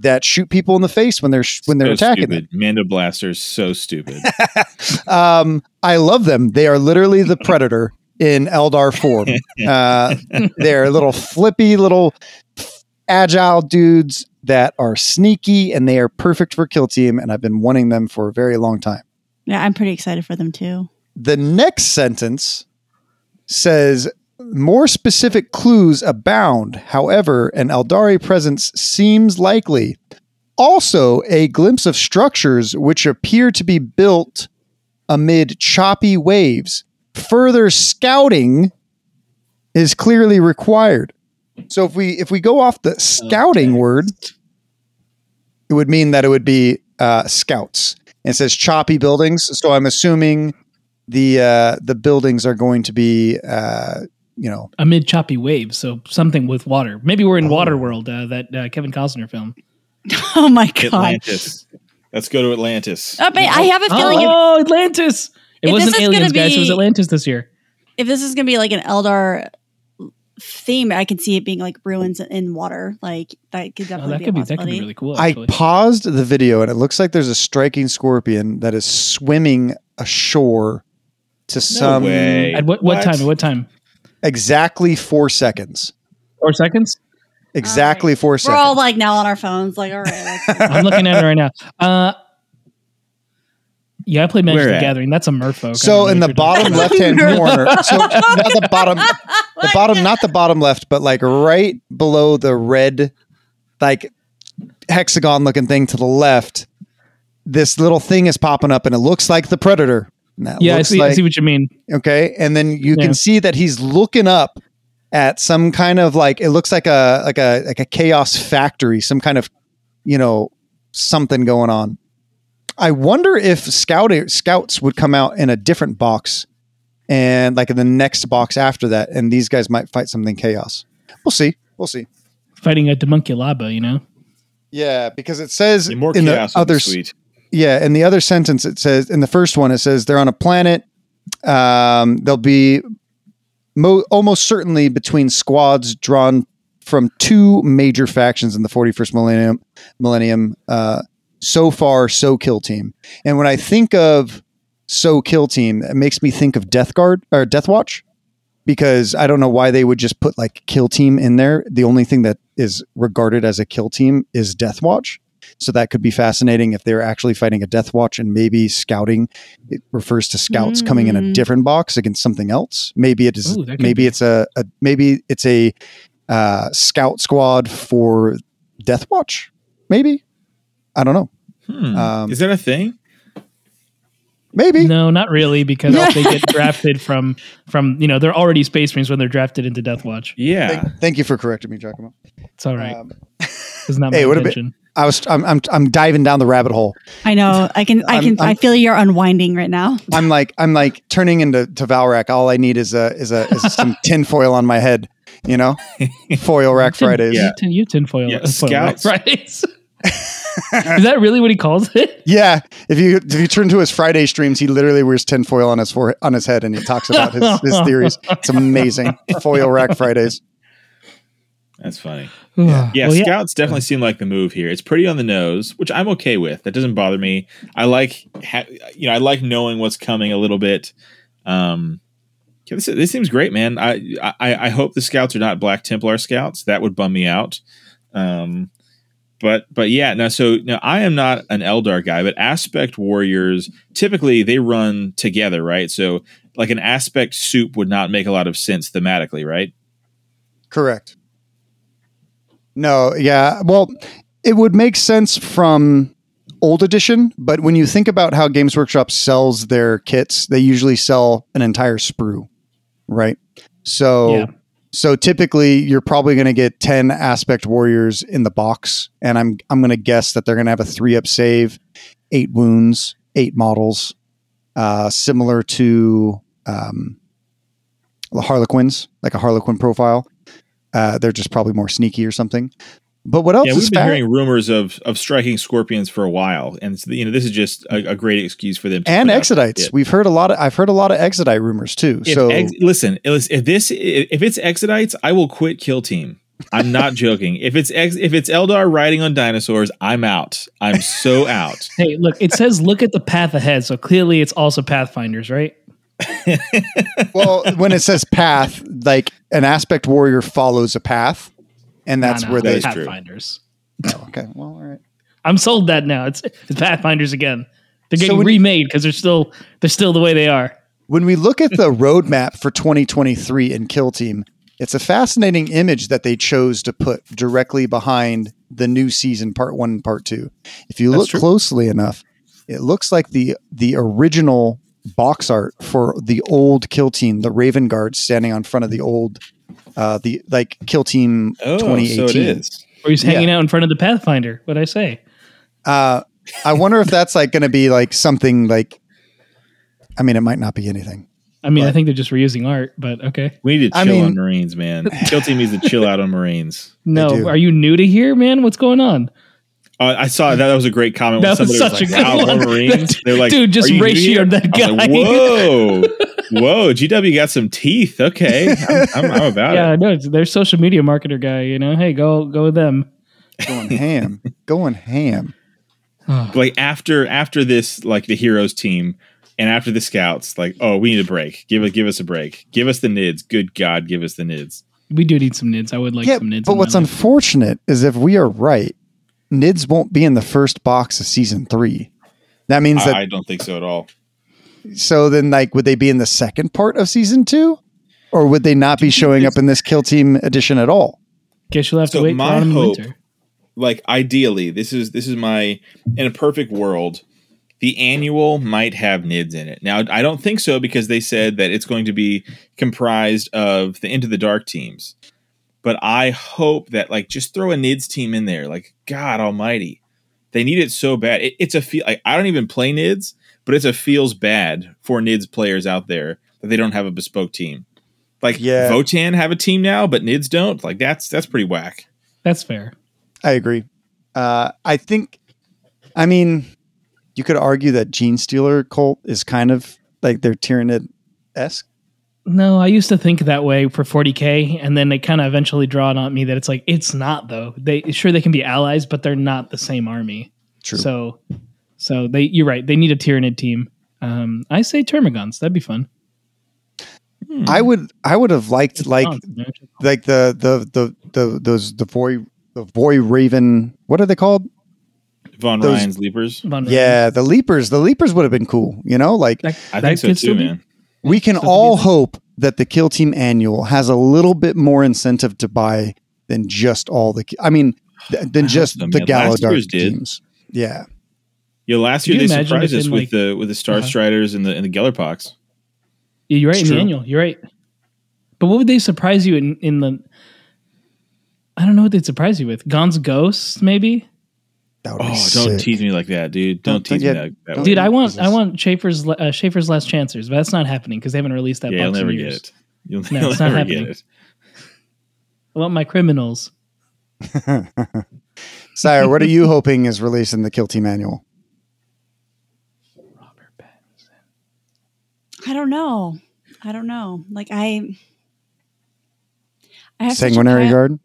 S2: that shoot people in the face when they're when they're
S4: so
S2: attacking them.
S4: stupid. Mandiblasters, so stupid.
S2: um, I love them. They are literally the predator in Eldar form. Uh, they're little flippy, little agile dudes that are sneaky, and they are perfect for kill team. And I've been wanting them for a very long time.
S5: Yeah, I'm pretty excited for them too.
S2: The next sentence says more specific clues abound. However, an Aeldari presence seems likely. Also, a glimpse of structures which appear to be built amid choppy waves. Further scouting is clearly required. So if we if we go off the scouting word, it would mean that it would be uh, scouts. And it says choppy buildings, so I'm assuming the uh, the buildings are going to be uh, you know
S3: Amid choppy waves, so something with water. Maybe we're in
S2: Oh.
S3: Waterworld, uh, that uh, Kevin Costner film.
S5: Oh my god!
S4: Atlantis. Let's go to Atlantis.
S5: Oh, but I have a feeling if,
S3: oh, Atlantis! It
S5: if
S3: wasn't
S5: this is gonna
S3: guys. It was
S5: be-
S3: Atlantis this year.
S5: if this is gonna be like an Eldar theme, I could see it being like ruins in water. Like that could
S3: Oh,
S5: definitely
S3: that
S5: be
S3: could
S5: a
S3: be that could
S5: possibility.
S3: be really cool.
S2: I paused the video and it looks like there's a striking scorpion that is swimming ashore to some
S4: way.
S3: At what, what,
S4: What?
S3: time? At what time?
S2: exactly four seconds.
S3: Four seconds.
S2: Exactly four
S5: We're
S2: seconds.
S5: all like now on our phones, like, all right,
S3: I'm looking at it right now. Uh, yeah, I played Magic
S4: Where
S3: the
S4: at?
S3: Gathering. That's a Merfolk.
S2: So in the bottom left hand corner, so not the bottom, the bottom, not the bottom left, but like right below the red, like hexagon looking thing to the left, this little thing is popping up and it looks like the predator. And that
S3: Yeah, I
S2: looks
S3: see. I see what you mean.
S2: Okay. And then you
S3: Yeah.
S2: can see that he's looking up at some kind of like it looks like a like a like a chaos factory, some kind of you know something going on. I wonder if scout scouts would come out in a different box and like in the next box after that, and these guys might fight something chaos. We'll see. We'll see.
S3: Fighting a Daemonculaba, you know.
S2: Yeah, because it says
S4: Yeah, more
S2: in the
S4: chaos would
S2: other
S4: sweet.
S2: Yeah, in the other sentence, it says in the first one, it says they're on a planet. Um, they'll be mo- almost certainly between squads drawn from two major factions in the 41st millennium. Millennium. Uh, so far, so kill team. And when I think of so kill team, it makes me think of Death Guard or Death Watch because I don't know why they would just put like kill team in there. The only thing that is regarded as a kill team is Death Watch. So that could be fascinating if they're actually fighting a Death Watch and maybe scouting. It refers to scouts coming in a
S5: Mm.
S2: different box against something else. Maybe it is.
S3: Ooh,
S2: maybe
S3: be.
S2: it's a, a maybe it's a uh, scout squad for Death Watch. Maybe I don't know.
S4: Hmm.
S2: Um,
S4: Is that a thing?
S2: Maybe
S3: No, not really, because they get drafted from from you know they're already Space Marines when they're drafted into Death Watch.
S4: Yeah.
S2: Thank, thank you for correcting me, Giacomo.
S3: It's all right.
S2: Um,
S3: it's not
S2: hey,
S3: my
S2: what a bit-
S3: intention.
S2: I was I'm, I'm I'm diving down the rabbit hole.
S5: I know. I can. I
S2: I'm-
S5: can. i
S2: I'm-
S5: feel you're unwinding right now.
S2: I'm like I'm like turning into to Valrak. All I need is a is a is some tinfoil on my head. You know, foil rack
S3: Tin-
S2: Fridays.
S3: You tin, you tinfoil.
S4: Yeah,
S3: foil rack
S4: scouts.
S3: Fridays. Is that really what he calls it?
S2: Yeah, if you if you turn to his Friday streams, he literally wears tinfoil on his forehead, on his head, and he talks about his, his theories. It's amazing. Foil rack Fridays.
S4: That's funny.
S3: Yeah.
S4: Yeah,
S3: Well,
S4: scouts definitely seem like the move here. It's pretty on the nose, which I'm okay with. That doesn't bother me. I like, ha- you know, I like knowing what's coming a little bit. Um, yeah, this, this seems great, man. I, I I hope the scouts are not Black Templar scouts. That would bum me out. Um, but but yeah, now so now I am not an Eldar guy, but aspect warriors typically they run together, right? So like an aspect soup would not make a lot of sense thematically, right?
S2: Correct. No, yeah. Well, it would make sense from old edition, but when you think about how Games Workshop sells their kits, they usually sell an entire sprue, right? So
S3: Yeah.
S2: so typically you're probably going to get 10 aspect warriors in the box and I'm I'm going to guess that they're going to have a 3 up save, 8 wounds, 8 models uh similar to um the Harlequins, like a Harlequin profile. Uh they're just probably more sneaky or something. But what else
S4: Yeah, we've been
S2: fat?
S4: hearing rumors of of striking scorpions for a while, and it's, you know this is just a, a great excuse for them. to
S2: and
S4: put
S2: exodites. We've heard a lot of I've heard a lot of exodite rumors too.
S4: If
S2: so
S4: ex- listen, if if this if it's exodites, I will quit Kill Team. I'm not joking. If it's ex, if it's Eldar riding on dinosaurs, I'm out. I'm so out.
S3: Hey, look, it says look at the path ahead. So clearly it's also Pathfinders, right?
S2: well, when it says path, like an aspect warrior follows a path, and that's
S3: No, no,
S2: where
S4: that
S2: they
S4: is true.
S3: Pathfinders.
S2: Oh, okay, well, all right.
S3: I'm sold that now. It's it's Pathfinders again. They're getting
S2: when-
S3: remade because they're still they're still the way they are.
S2: When we look at the roadmap for 2023 in Kill Team, it's a fascinating image that they chose to put directly behind the new season, part one and part two. If you
S4: That's
S2: look
S4: true.
S2: closely enough, it looks like the the original box art for the old Kill Team, the Raven Guard standing on front of the old, uh, the like Kill Team
S4: Oh,
S2: 2018.
S4: so it is.
S3: Or he's
S2: Yeah.
S3: hanging out in front of the Pathfinder. What I say?
S2: Uh, I wonder if that's like going to be like something like. I mean, it might not be anything.
S3: I mean, I think they're just reusing art, but okay.
S4: We need to
S2: I
S4: chill
S2: mean-
S4: on Marines, man. Kill Team needs to chill out on Marines.
S3: No, are you new to here, man? What's going on?
S4: Uh, I saw that. That was a great comment.
S3: That
S4: when
S3: was
S4: somebody
S3: such
S4: was
S3: a
S4: like,
S3: good
S4: "Wow,
S3: one."
S4: more They're like,
S3: Dude, just
S4: "Are you new
S3: ratioed
S4: here?"
S3: that
S4: I was like,
S3: guy.
S4: Whoa, whoa! GW got some teeth. Okay, I'm, I'm, I'm about it.
S3: Yeah, no, it's their social media marketer guy. You know, hey, go go with them.
S2: Going ham, going ham.
S4: Like after after this, like the heroes team, and after the scouts, like, oh, we need a break. Give it, give us a break. Give us the nids. Good God, give us the nids.
S3: We do need some nids. I would like
S2: yeah,
S3: some nids.
S2: but what's
S3: life.
S2: unfortunate is if we are right, Nids won't be in the first box of season three. That means that
S4: I, I don't think so at all.
S2: so then like would they be in the second part of season two, or would they not be showing up in this Kill Team edition at all?
S3: Guess you'll have to wait for
S4: my
S3: autumn
S4: hope-
S3: winter.
S4: like ideally this is this is my in a perfect world the annual might have nids in it now i don't think so because they said that it's going to be comprised of the into the dark teams but i hope that like just throw a nids team in there like god almighty they need it so bad it, it's a feel like i don't even play nids but it's a feels bad for nids players out there that they don't have a bespoke team like
S2: Yeah.
S4: votann have a team now but nids don't like that's that's pretty whack
S3: That's fair.
S2: I agree. Uh, I think, I mean, you could argue that Genestealer cult is kind of like they're Tyranid esque.
S3: No, I used to think that way for 40k, and then they kind of eventually draw it on me that it's like it's not though. They sure they can be allies, but they're not the same army.
S2: True.
S3: So, so they you're right. They need a Tyranid team. Um, I say Termagants. That'd be fun.
S2: I would, I would have liked like
S3: Oh, man.
S2: like the the the the those the boy the boy raven. What are they called?
S4: von
S2: Those-
S4: ryan's leapers
S3: Von
S2: Yeah, the leapers. The leapers would have been cool. You know, like
S3: That-
S4: I
S3: that
S4: think so too,
S3: still be-
S4: man.
S2: We can
S3: Still
S2: all
S3: be
S2: hope that the Kill Team Annual has a little bit more incentive to buy than just all the. I mean, th- than
S4: I
S2: just
S4: so,
S2: the
S4: man. Last
S2: Gallowdark
S4: year's did.
S2: teams. Yeah,
S4: Yeah, last
S3: Could
S4: year they surprised
S3: if
S4: us with
S3: like-
S4: the with the Star
S3: Uh-huh.
S4: Striders and the and the Gellerpox.
S3: Yeah, you're right
S2: It's
S3: in
S2: true.
S3: the annual. You're right. But what would they surprise you in in the? I don't know what they'd surprise you with. Gaunt's Ghosts, maybe.
S2: That would
S4: Oh,
S2: be
S4: don't
S2: sick.
S4: tease me like that, dude. Don't,
S2: Don't-
S4: tease
S2: yeah,
S4: me like that.
S3: Dude, I want
S2: this
S3: I want Schaeffer's uh, Schaeffer's Last Chancers, but that's not happening because they haven't released that
S4: yeah, you'll
S3: box
S4: never
S3: in
S4: get it. You'll,
S3: No,
S4: you'll
S3: it's not
S4: never
S3: happening.
S4: get it.
S3: I want my criminals.
S2: Sire, what are you hoping is released in the Kill Team Annual?
S5: I don't know. I don't know. Like I, I have such a
S2: Sanguinary Guard.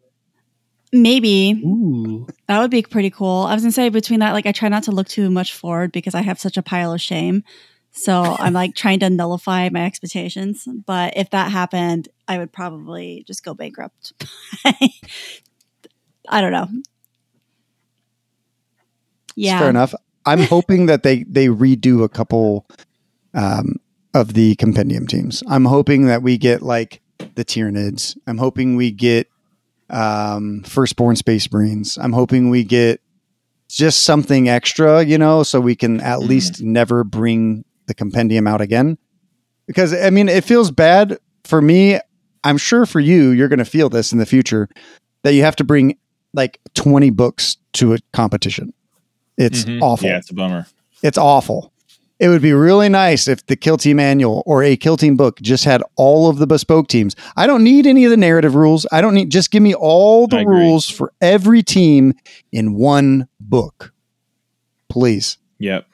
S5: Maybe
S3: Ooh,
S5: that would be pretty cool. I was gonna say between that, like I try not to look too much forward because I have such a pile of shame. So I'm like trying to nullify my expectations. But if that happened, I would probably just go bankrupt. I don't know. Yeah.
S2: Fair enough. I'm hoping that they they redo a couple um, of the compendium teams. I'm hoping that we get like the Tyranids. I'm hoping we get um, Firstborn Space Marines. I'm hoping we get just something extra, you know, so we can at
S4: Mhm.
S2: least never bring the compendium out again. Because I mean, it feels bad for me. I'm sure for you, you're going to feel this in the future that you have to bring like 20 books to a competition. It's
S4: Mhm.
S2: awful.
S4: Yeah, it's a bummer.
S2: It's awful. It would be really nice if the Kill Team manual or a Kill Team book just had all of the bespoke teams. I don't need any of the narrative rules. I don't need, just give me all the rules for every team in one book. Please.
S4: Yep.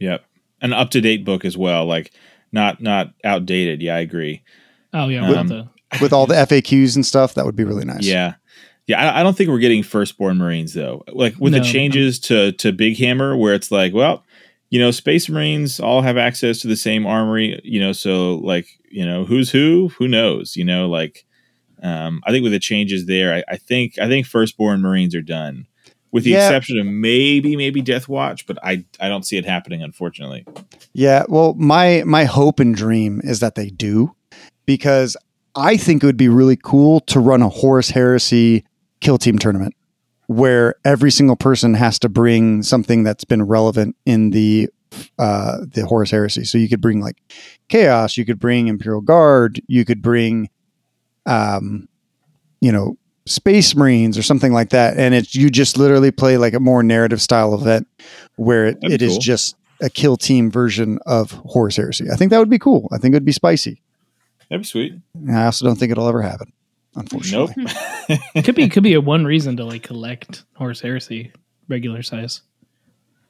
S4: Yep. An up to date book as well. Like not not outdated. Yeah, I agree.
S3: Oh yeah,
S4: Um,
S3: with the
S2: With all the FAQs and stuff, that would be really nice.
S4: Yeah. Yeah, I, I don't think we're getting firstborn Marines though. Like with
S3: No,
S4: the changes to to Big Hammer, where it's like, well, you know, Space Marines all have access to the same armory. You know, so like, you know, who's who? Who knows? You know, like, um, I think with the changes there, I, I think I think firstborn Marines are done, with the
S2: Yeah.
S4: exception of maybe maybe Death Watch, but I I don't see it happening, unfortunately.
S2: Yeah, well, my my hope and dream is that they do, because I think it would be really cool to run a Horus Heresy kill team tournament where every single person has to bring something that's been relevant in the uh, the Horus Heresy. So you could bring like Chaos, you could bring Imperial Guard, you could bring, um, you know, Space Marines or something like that, and it's you just literally play like a more narrative style event where it, it
S4: be
S2: is just a kill team version of Horus Heresy. I think that would be cool. I think it would be spicy.
S4: That'd be sweet.
S2: I also don't think it'll ever happen, unfortunately.
S4: Nope.
S3: could be could be a one reason to like collect Horus Heresy regular size.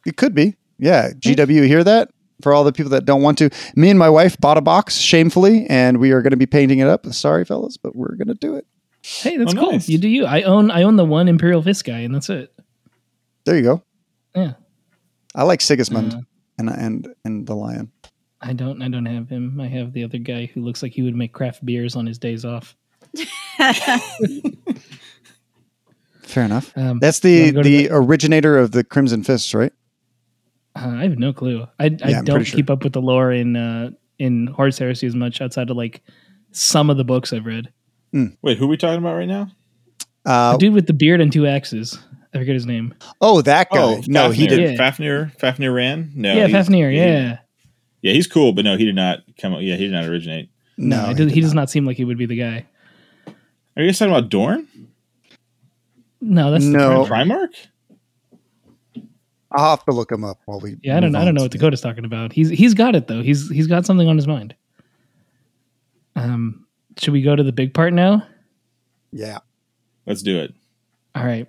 S2: It could be. Yeah. GW, you hear that? For all the people that don't want to. Me and my wife bought a box shamefully, and we are going to be painting it up. Sorry, fellas, but we're going to do it.
S3: Hey, that's
S4: Oh,
S3: cool.
S4: nice.
S3: You do you. I own I own the one Imperial Fist guy, and that's it.
S2: There you go.
S3: Yeah.
S2: I like Sigismund
S3: Uh,
S2: and, and, and the lion.
S3: I don't I don't have him. I have the other guy who looks like he would make craft beers on his days off.
S2: Fair enough.
S3: Um,
S2: That's
S3: You
S2: the
S3: wanna go to
S2: the originator of the Crimson Fists, right?
S3: Uh, I have no clue. I, I
S2: Yeah,
S3: don't
S2: pretty sure.
S3: keep up with the lore in uh, in Horus Heresy as much outside of like some of the books I've read.
S4: Wait, who are we talking about right now?
S2: Uh,
S3: the dude with the beard and two axes. I forget his name.
S2: oh, that guy.
S4: Oh,
S2: no, he did.
S3: Yeah.
S4: Fafnir. Fafnir Rann. No,
S3: yeah, Fafnir.
S4: he-
S3: Yeah,
S4: yeah, he's cool, but no, he did not come. Yeah, he did not originate.
S3: no,
S2: No, he
S3: do-
S2: did
S3: he does not seem like he would be the guy.
S4: Are you guys talking about Dorn?
S3: No, that's
S2: No.
S3: The
S4: Primarch?
S2: I'll have to look him up while we.
S3: yeah, I don't.
S2: move
S3: I don't know what
S2: the-
S3: Dakotah's talking about. He's he's got it though. He's he's got something on his mind. Um, should we go to the big part now?
S2: Yeah.
S4: Let's do it.
S3: All right.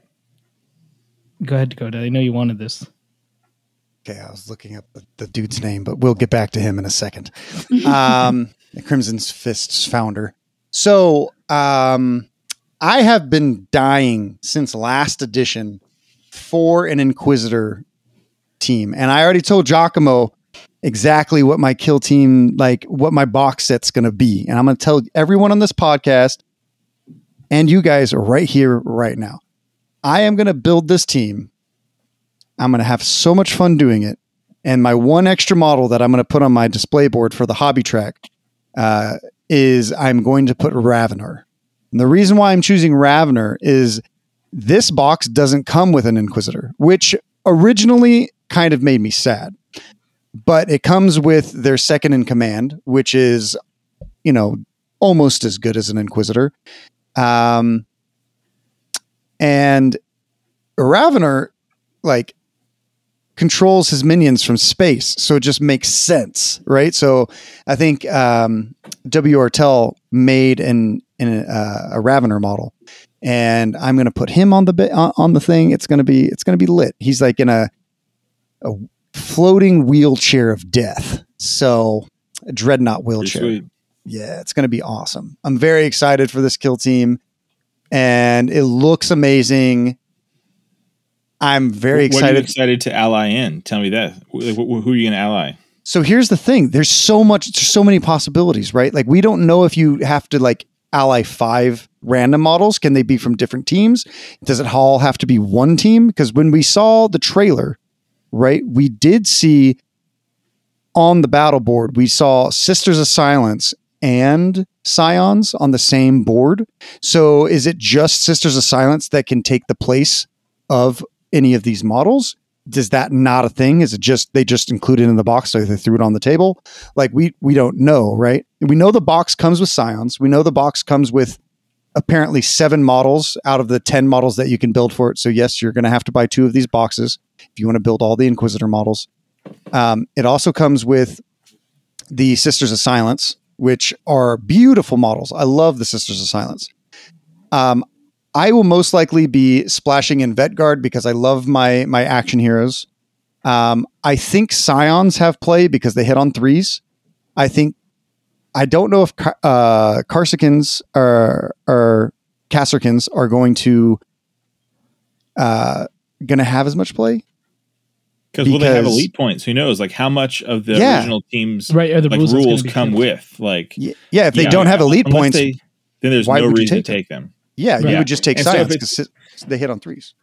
S3: Go ahead, Dakota. I know you wanted this.
S2: Okay, I was looking up the, the dude's name, but we'll get back to him in a second. Um, the Crimson's Fists founder. So, um, I have been dying since last edition for an Inquisitor team, and I already told Giacomo exactly what my kill team, like what my box set's going to be, and I'm going to tell everyone on this podcast and you guys right here, right now. I am going to build this team I'm going to have so much fun doing it. And my one extra model that I'm going to put on my display board for the hobby track uh, is I'm going to put Ravenor. And the reason why I'm choosing Ravenor is this box doesn't come with an Inquisitor, which originally kind of made me sad. But it comes with their second in command, which is, you know, almost as good as an Inquisitor. Um, and Ravenor, like, controls his minions from space. So it just makes sense, right? So I think um, W. Made an, an uh, a Ravenor model, and I'm going to put him on the bi- on the thing. It's going to be it's going to be lit. He's like in a a floating wheelchair of death. So a dreadnought wheelchair. Yeah, it's going to be awesome. I'm very excited for this kill team, and it looks amazing. I'm very
S4: What
S2: excited.
S4: excited to ally in? Tell me that. Wh- wh- Who are you going to ally?
S2: So here's the thing: there's so much, there's so many possibilities, right? Like we don't know if you have to like ally five random models. Can they be from different teams? Does it all have to be one team? Because when we saw the trailer, right, we did see on the battle board we saw Sisters of Silence and Scions on the same board. So is it just Sisters of Silence that can take the place of any of these models? Is that not a thing? Is it just they just included in the box so they threw it on the table? Like we we don't know, right? We know the box comes with scions. We know the box comes with apparently seven models out of the 10 models that you can build for it. So yes, you're going to have to buy two of these boxes if you want to build all the Inquisitor models. Um, it also comes with the Sisters of Silence, which are beautiful models. I love the Sisters of Silence. Um, I will most likely be splashing in Vetguard because I love my my action heroes. Um, I think Scions have play because they hit on threes. I think I don't know if Car- uh, Kasrkins or or Kasrkins are going to uh, going to have as much play.
S4: Because will they have elite points? Who knows? Like how much of the
S2: Yeah.
S4: original teams
S3: Right? The
S4: like
S3: rules,
S4: rules,
S3: that's gonna be
S4: come
S3: changed.
S4: with? Like
S2: Y- Yeah, if they
S4: yeah,
S2: don't have elite points,
S4: they- then there's
S2: why
S4: no
S2: would you
S4: reason to
S2: take
S4: take them.
S2: Yeah, you would just take
S4: And so if
S2: Scions
S4: it's-
S2: because they hit on threes.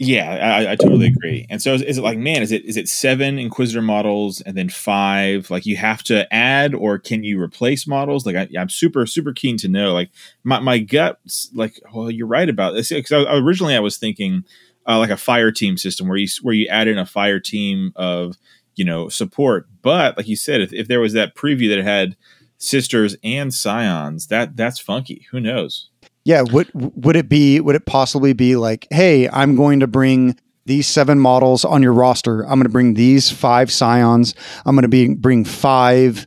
S4: Yeah, I, I totally agree. And so is, is it like, man, is it is it seven Inquisitor models and then five? Like you have to add, or can you replace models? Like I, I'm super super keen to know. Like my my gut, like, well, you're right about this because I, originally I was thinking uh, like a fire team system where you where you add in a fire team of you know support. But like you said, if, if there was that preview that had sisters and scions, that that's funky. Who knows?
S2: Yeah, would would it be would it possibly be like, hey, I'm going to bring these seven models on your roster. I'm going to bring these five scions. I'm going to be bring five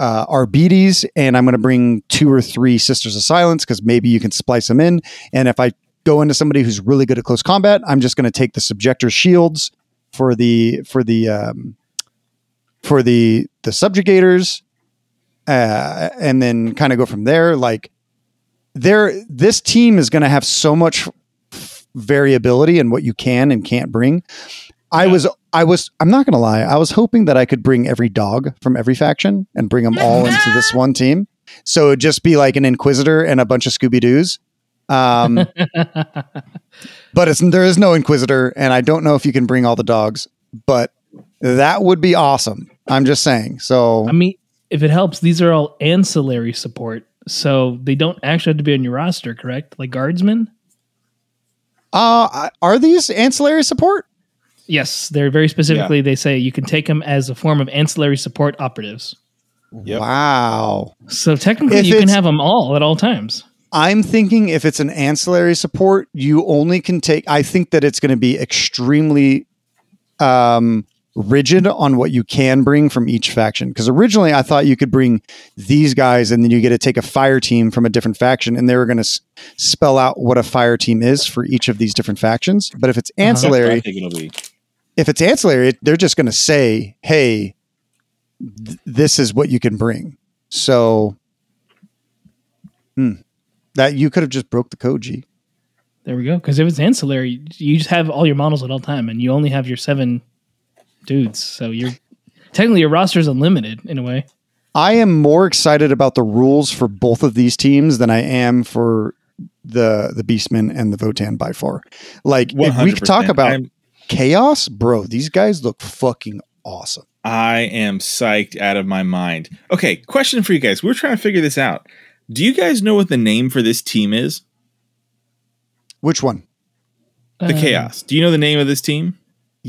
S2: uh, Arbites, and I'm going to bring two or three Sisters of Silence because maybe you can splice them in. And if I go into somebody who's really good at close combat, I'm just going to take the Subjector shields for the for the um, for the the subjugators, uh, and then kind of go from there. Like there this team is going to have so much variability in what you can and can't bring. I
S4: Yeah.
S2: was I was I'm not going to lie. I was hoping that I could bring every dog from every faction and bring them all into this one team. So it'd just be like an inquisitor and a bunch of Scooby Doo's. Um, but it's there is no inquisitor, and I don't know if you can bring all the dogs. But that would be awesome. I'm just saying. So
S3: I mean, if it helps, these are all ancillary support, so they don't actually have to be on your roster, correct? Like guardsmen.
S2: uh, are these ancillary support?
S3: Yes, they're very specifically. They say you can take them as a form of ancillary support operatives.
S4: Yep.
S2: Wow.
S3: So technically,
S2: If
S3: you can have them all at all times.
S2: I'm thinking if it's an ancillary support, you only can take. I think that it's going to be extremely um, rigid on what you can bring from each faction. Because originally I thought you could bring these guys and then you get to take a fire team from a different faction, and they were going to s- spell out what a fire team is for each of these different factions. But if it's
S3: Uh-huh.
S4: That's what I
S2: ancillary,
S4: think it'll be.
S2: if it's ancillary, they're just going to say, "Hey, th- this is what you can bring." So, hmm, that you could have just broke the code, G.
S3: There we go. Because if it's ancillary, you just have all your models at all time, and you only have your seven dudes. So you're technically your roster is unlimited in a way.
S2: I am more excited about the rules for both of these teams than I am for the the Beastmen and the Votann by far. Like if we could talk about
S4: I'm-
S2: chaos, bro, these guys look fucking awesome.
S4: I am psyched out of my mind. Okay, question for you guys. We're trying to figure this out. Do you guys know what the name for this team is?
S2: Which one?
S4: The
S3: Um,
S4: Chaos. Do you know the name of this team?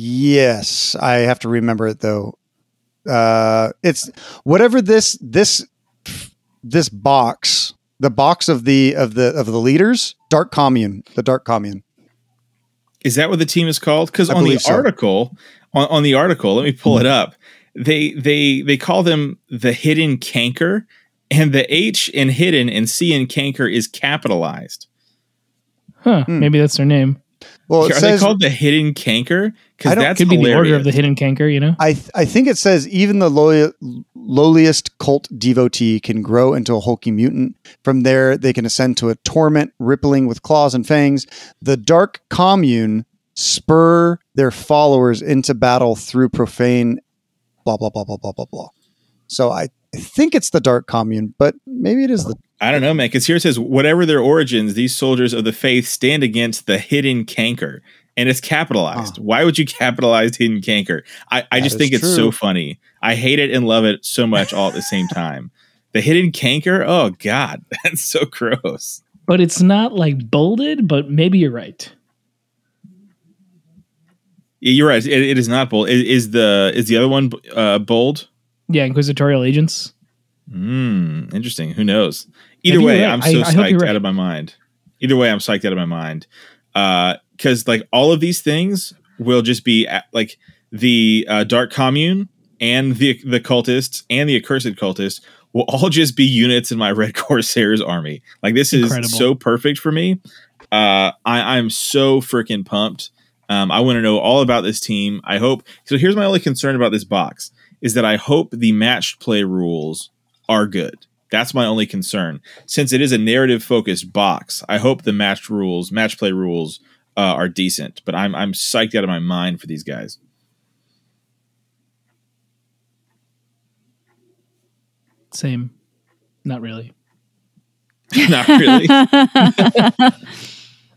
S2: Yes, I have to remember it though. Uh it's whatever this this this box, the box of the of the of the leaders, Dark Commune, the Dark Commune.
S4: Is that what the team is called? Because on the
S2: believe so.
S4: article, on, on the article, let me pull it up. They they they call them the hidden canker, and the H in hidden and C in canker is capitalized.
S3: Huh.
S2: Hmm.
S3: Maybe that's their name.
S2: Well, it
S4: Are
S2: says
S4: they called the hidden canker? Because
S2: don't-
S4: that's
S3: Could be the order of the hidden canker. You know.
S2: I th- I think it says even the low- lowliest cult devotee can grow into a hulking mutant. From there, they can ascend to a torment, rippling with claws and fangs. The dark commune spur their followers into battle through profane. Blah blah blah blah blah blah blah. So I, I think it's the dark commune, but maybe it is the.
S4: I don't know, man. Because here it says, whatever their origins, these soldiers of the faith stand against the hidden canker, and it's capitalized.
S2: Huh.
S4: Why would you capitalize hidden canker? I, I
S2: That
S4: just think it's
S2: true.
S4: so funny. I hate it and love it so much all at the same time. The hidden canker. Oh God, that's so gross.
S3: But it's not like bolded. But maybe you're right.
S4: You're right. It, it is not bold. Is, is the is the other one uh, bold?
S3: Yeah, Inquisitorial Agents.
S4: Hmm. Interesting. Who knows? Either way,
S3: right.
S4: I'm so
S3: I you're
S4: psyched
S3: right.
S4: out of my mind. Either way, I'm psyched out of my mind. Uh, Because like all of these things will just be at, like the uh, Dark Commune and the the cultists and the accursed cultists will all just be units in my Red Corsairs army. Like this is so perfect for me. Uh, I, I'm so freaking pumped. Um, I want to know all about this team. I hope. So here's my only concern about this box is that I hope the matched play rules are good. That's my only concern. Since it is a narrative focused box, I hope the matched rules, match play rules, uh, are decent. But I'm I'm psyched out of my mind for these guys.
S3: Same. Not really.
S4: Not really.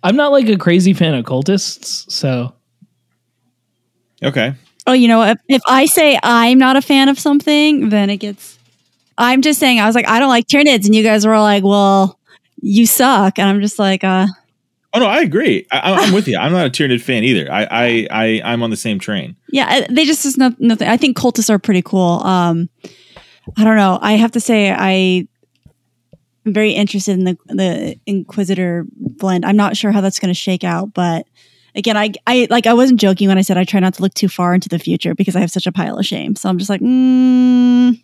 S3: I'm not like a crazy fan of cultists, so
S4: Okay.
S5: Oh, you know what? If, if I say I'm not a fan of something, then it gets. I'm just saying. I was like, I don't like Tyranids, and you guys were like, well, you suck, and I'm just like, uh,
S4: Oh no, I agree. I, I'm with you. I'm not a Tyranid fan either. I, I I I'm on the same train.
S5: yeah, they just is no, nothing. I think cultists are pretty cool. Um, I don't know. I have to say, I am very interested in the the Inquisitor blend. I'm not sure how that's going to shake out, but again, I I like I wasn't joking when I said I try not to look too far into the future because I have such a pile of shame. So I'm just like, mm,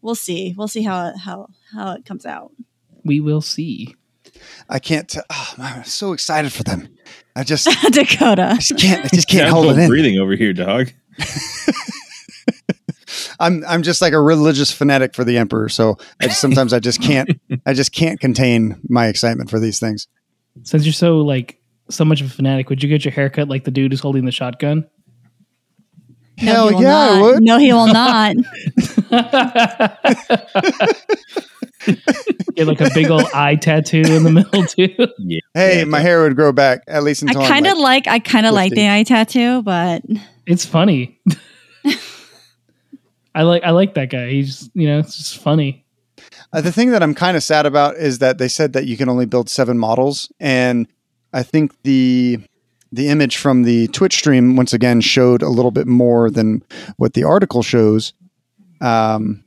S5: we'll see. We'll see how it, how how it comes out.
S3: we will see.
S2: I can't. T- oh, man, I'm so excited for them. I just,
S5: Dakotah.
S2: I just can't. I just can't
S4: I'm
S2: hold it in.
S4: breathing over here, dog.
S2: I'm I'm just like a religious fanatic for the emperor. So I just sometimes I just can't. I just can't contain my excitement for these things.
S3: Since you're so like so much of a fanatic, would you get your haircut like the dude who's holding the shotgun?
S2: Hell
S5: he will
S2: yeah, I would.
S5: No, he will not.
S3: Get like a big old eye tattoo in the middle too. Yeah.
S2: Hey,
S4: Yeah,
S2: my hair would grow back at least until I
S5: kind of
S2: like,
S5: like I kind of like the eye tattoo, but
S3: It's funny. I like I like that guy. He's you know it's just funny.
S2: Uh, the thing that I'm kind of sad about is that they said that you can only build seven models, and I think the the image from the Twitch stream once again showed a little bit more than what the article shows. Um,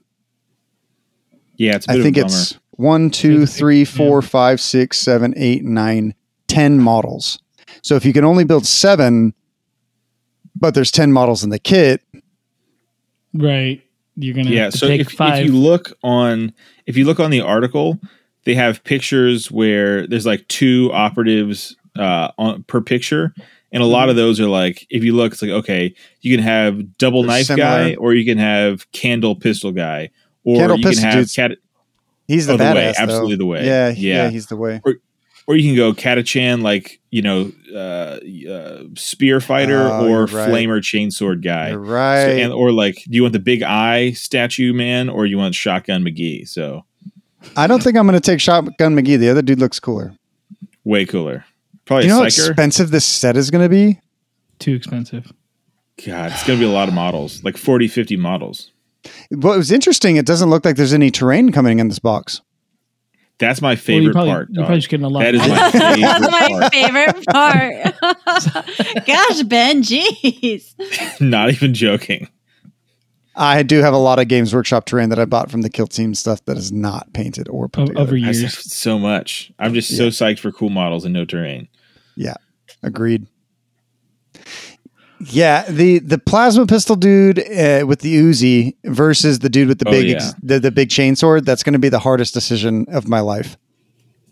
S4: Yeah, it's a
S2: I
S4: bit
S2: think
S4: of a bummer.
S2: it's one, two, three, four, five, six, seven, eight, nine, ten models. So if you can only build seven, but there's ten models in the kit,
S3: Right. You're gonna
S4: yeah
S3: have to
S4: so
S3: pick
S4: if,
S3: five.
S4: if you look on if you look on the article they have pictures where there's like two operatives uh on per picture and a lot of those are like if you look it's like okay you can have double
S2: They're
S4: knife
S2: similar.
S4: guy or you can have candle pistol guy or
S2: Candle
S4: you can have
S2: dude's
S4: cat
S2: he's the
S4: Oh, the way,
S2: though.
S4: absolutely the way.
S2: Yeah,
S4: Yeah.
S2: yeah, he's the way.
S4: or you can go Catachan like you know uh, uh spear fighter
S2: Oh,
S4: or
S2: right.
S4: flamer chainsword guy
S2: You're
S4: So-
S2: right.
S4: and, or like do you want the big eye statue man or you want shotgun mcgee so
S2: I don't think I'm going to take Shotgun McGee. The other dude looks cooler.
S4: way cooler
S2: Do
S4: probably
S2: you know how
S4: a
S2: expensive this set is going to be?
S3: Too expensive.
S4: god it's gonna be a lot of models like 40 50 models
S2: What was interesting, it doesn't look like there's any terrain coming in this box.
S4: that's my
S3: Well, you
S4: favorite
S3: probably,
S4: part
S3: You're
S4: dog.
S3: probably just getting a lot.
S4: that is
S3: of
S4: my
S5: that's my
S4: part
S5: favorite part. Gosh, Ben, jeez.
S4: not even joking
S2: I do have a lot of Games Workshop terrain that I bought from the Kill Team stuff that is not painted or put
S3: o- over years.
S4: so much i'm just so psyched for cool models and no terrain Yeah,
S2: Agreed. Yeah, the the plasma pistol dude uh, with the Uzi versus the dude with the
S4: Oh,
S2: big
S4: yeah.
S2: ex- the, the big chainsaw. That's going to be the hardest decision of my life.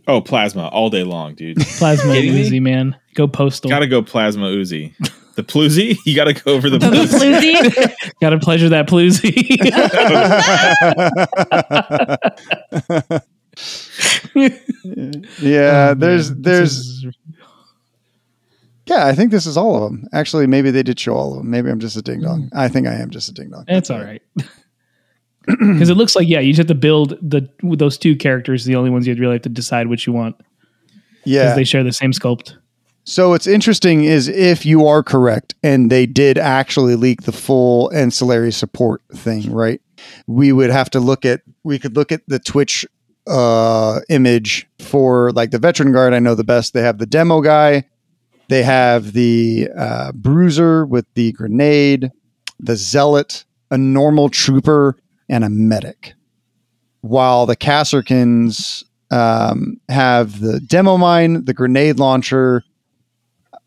S4: oh plasma all day long dude
S3: Plasma
S4: Kidding?
S3: Uzi, man. Go postal.
S4: gotta go plasma uzi the ploozy you gotta go over the
S5: The
S4: ploozy
S5: floozy.
S3: Gotta pleasure that ploozy.
S2: yeah,
S3: Oh,
S2: there's there's yeah. I think this is all of them. Actually, maybe they did show all of them. Maybe I'm just a ding dong. Mm. I think I am just a ding dong.
S3: it's all right. Because it looks like yeah, you just have to build the those two characters. The only ones you'd really have to decide which you want because
S2: Yeah.
S3: they share the same sculpt.
S2: So what's interesting is if you are correct and they did actually leak the full ancillary support thing, right? We would have to look at we could look at the Twitch uh image for like the veteran guard I know the best. They have the demo guy, They have the uh, bruiser with the grenade, the zealot, a normal trooper, and a medic. While the Kasrkins um, have the demo mine, the grenade launcher,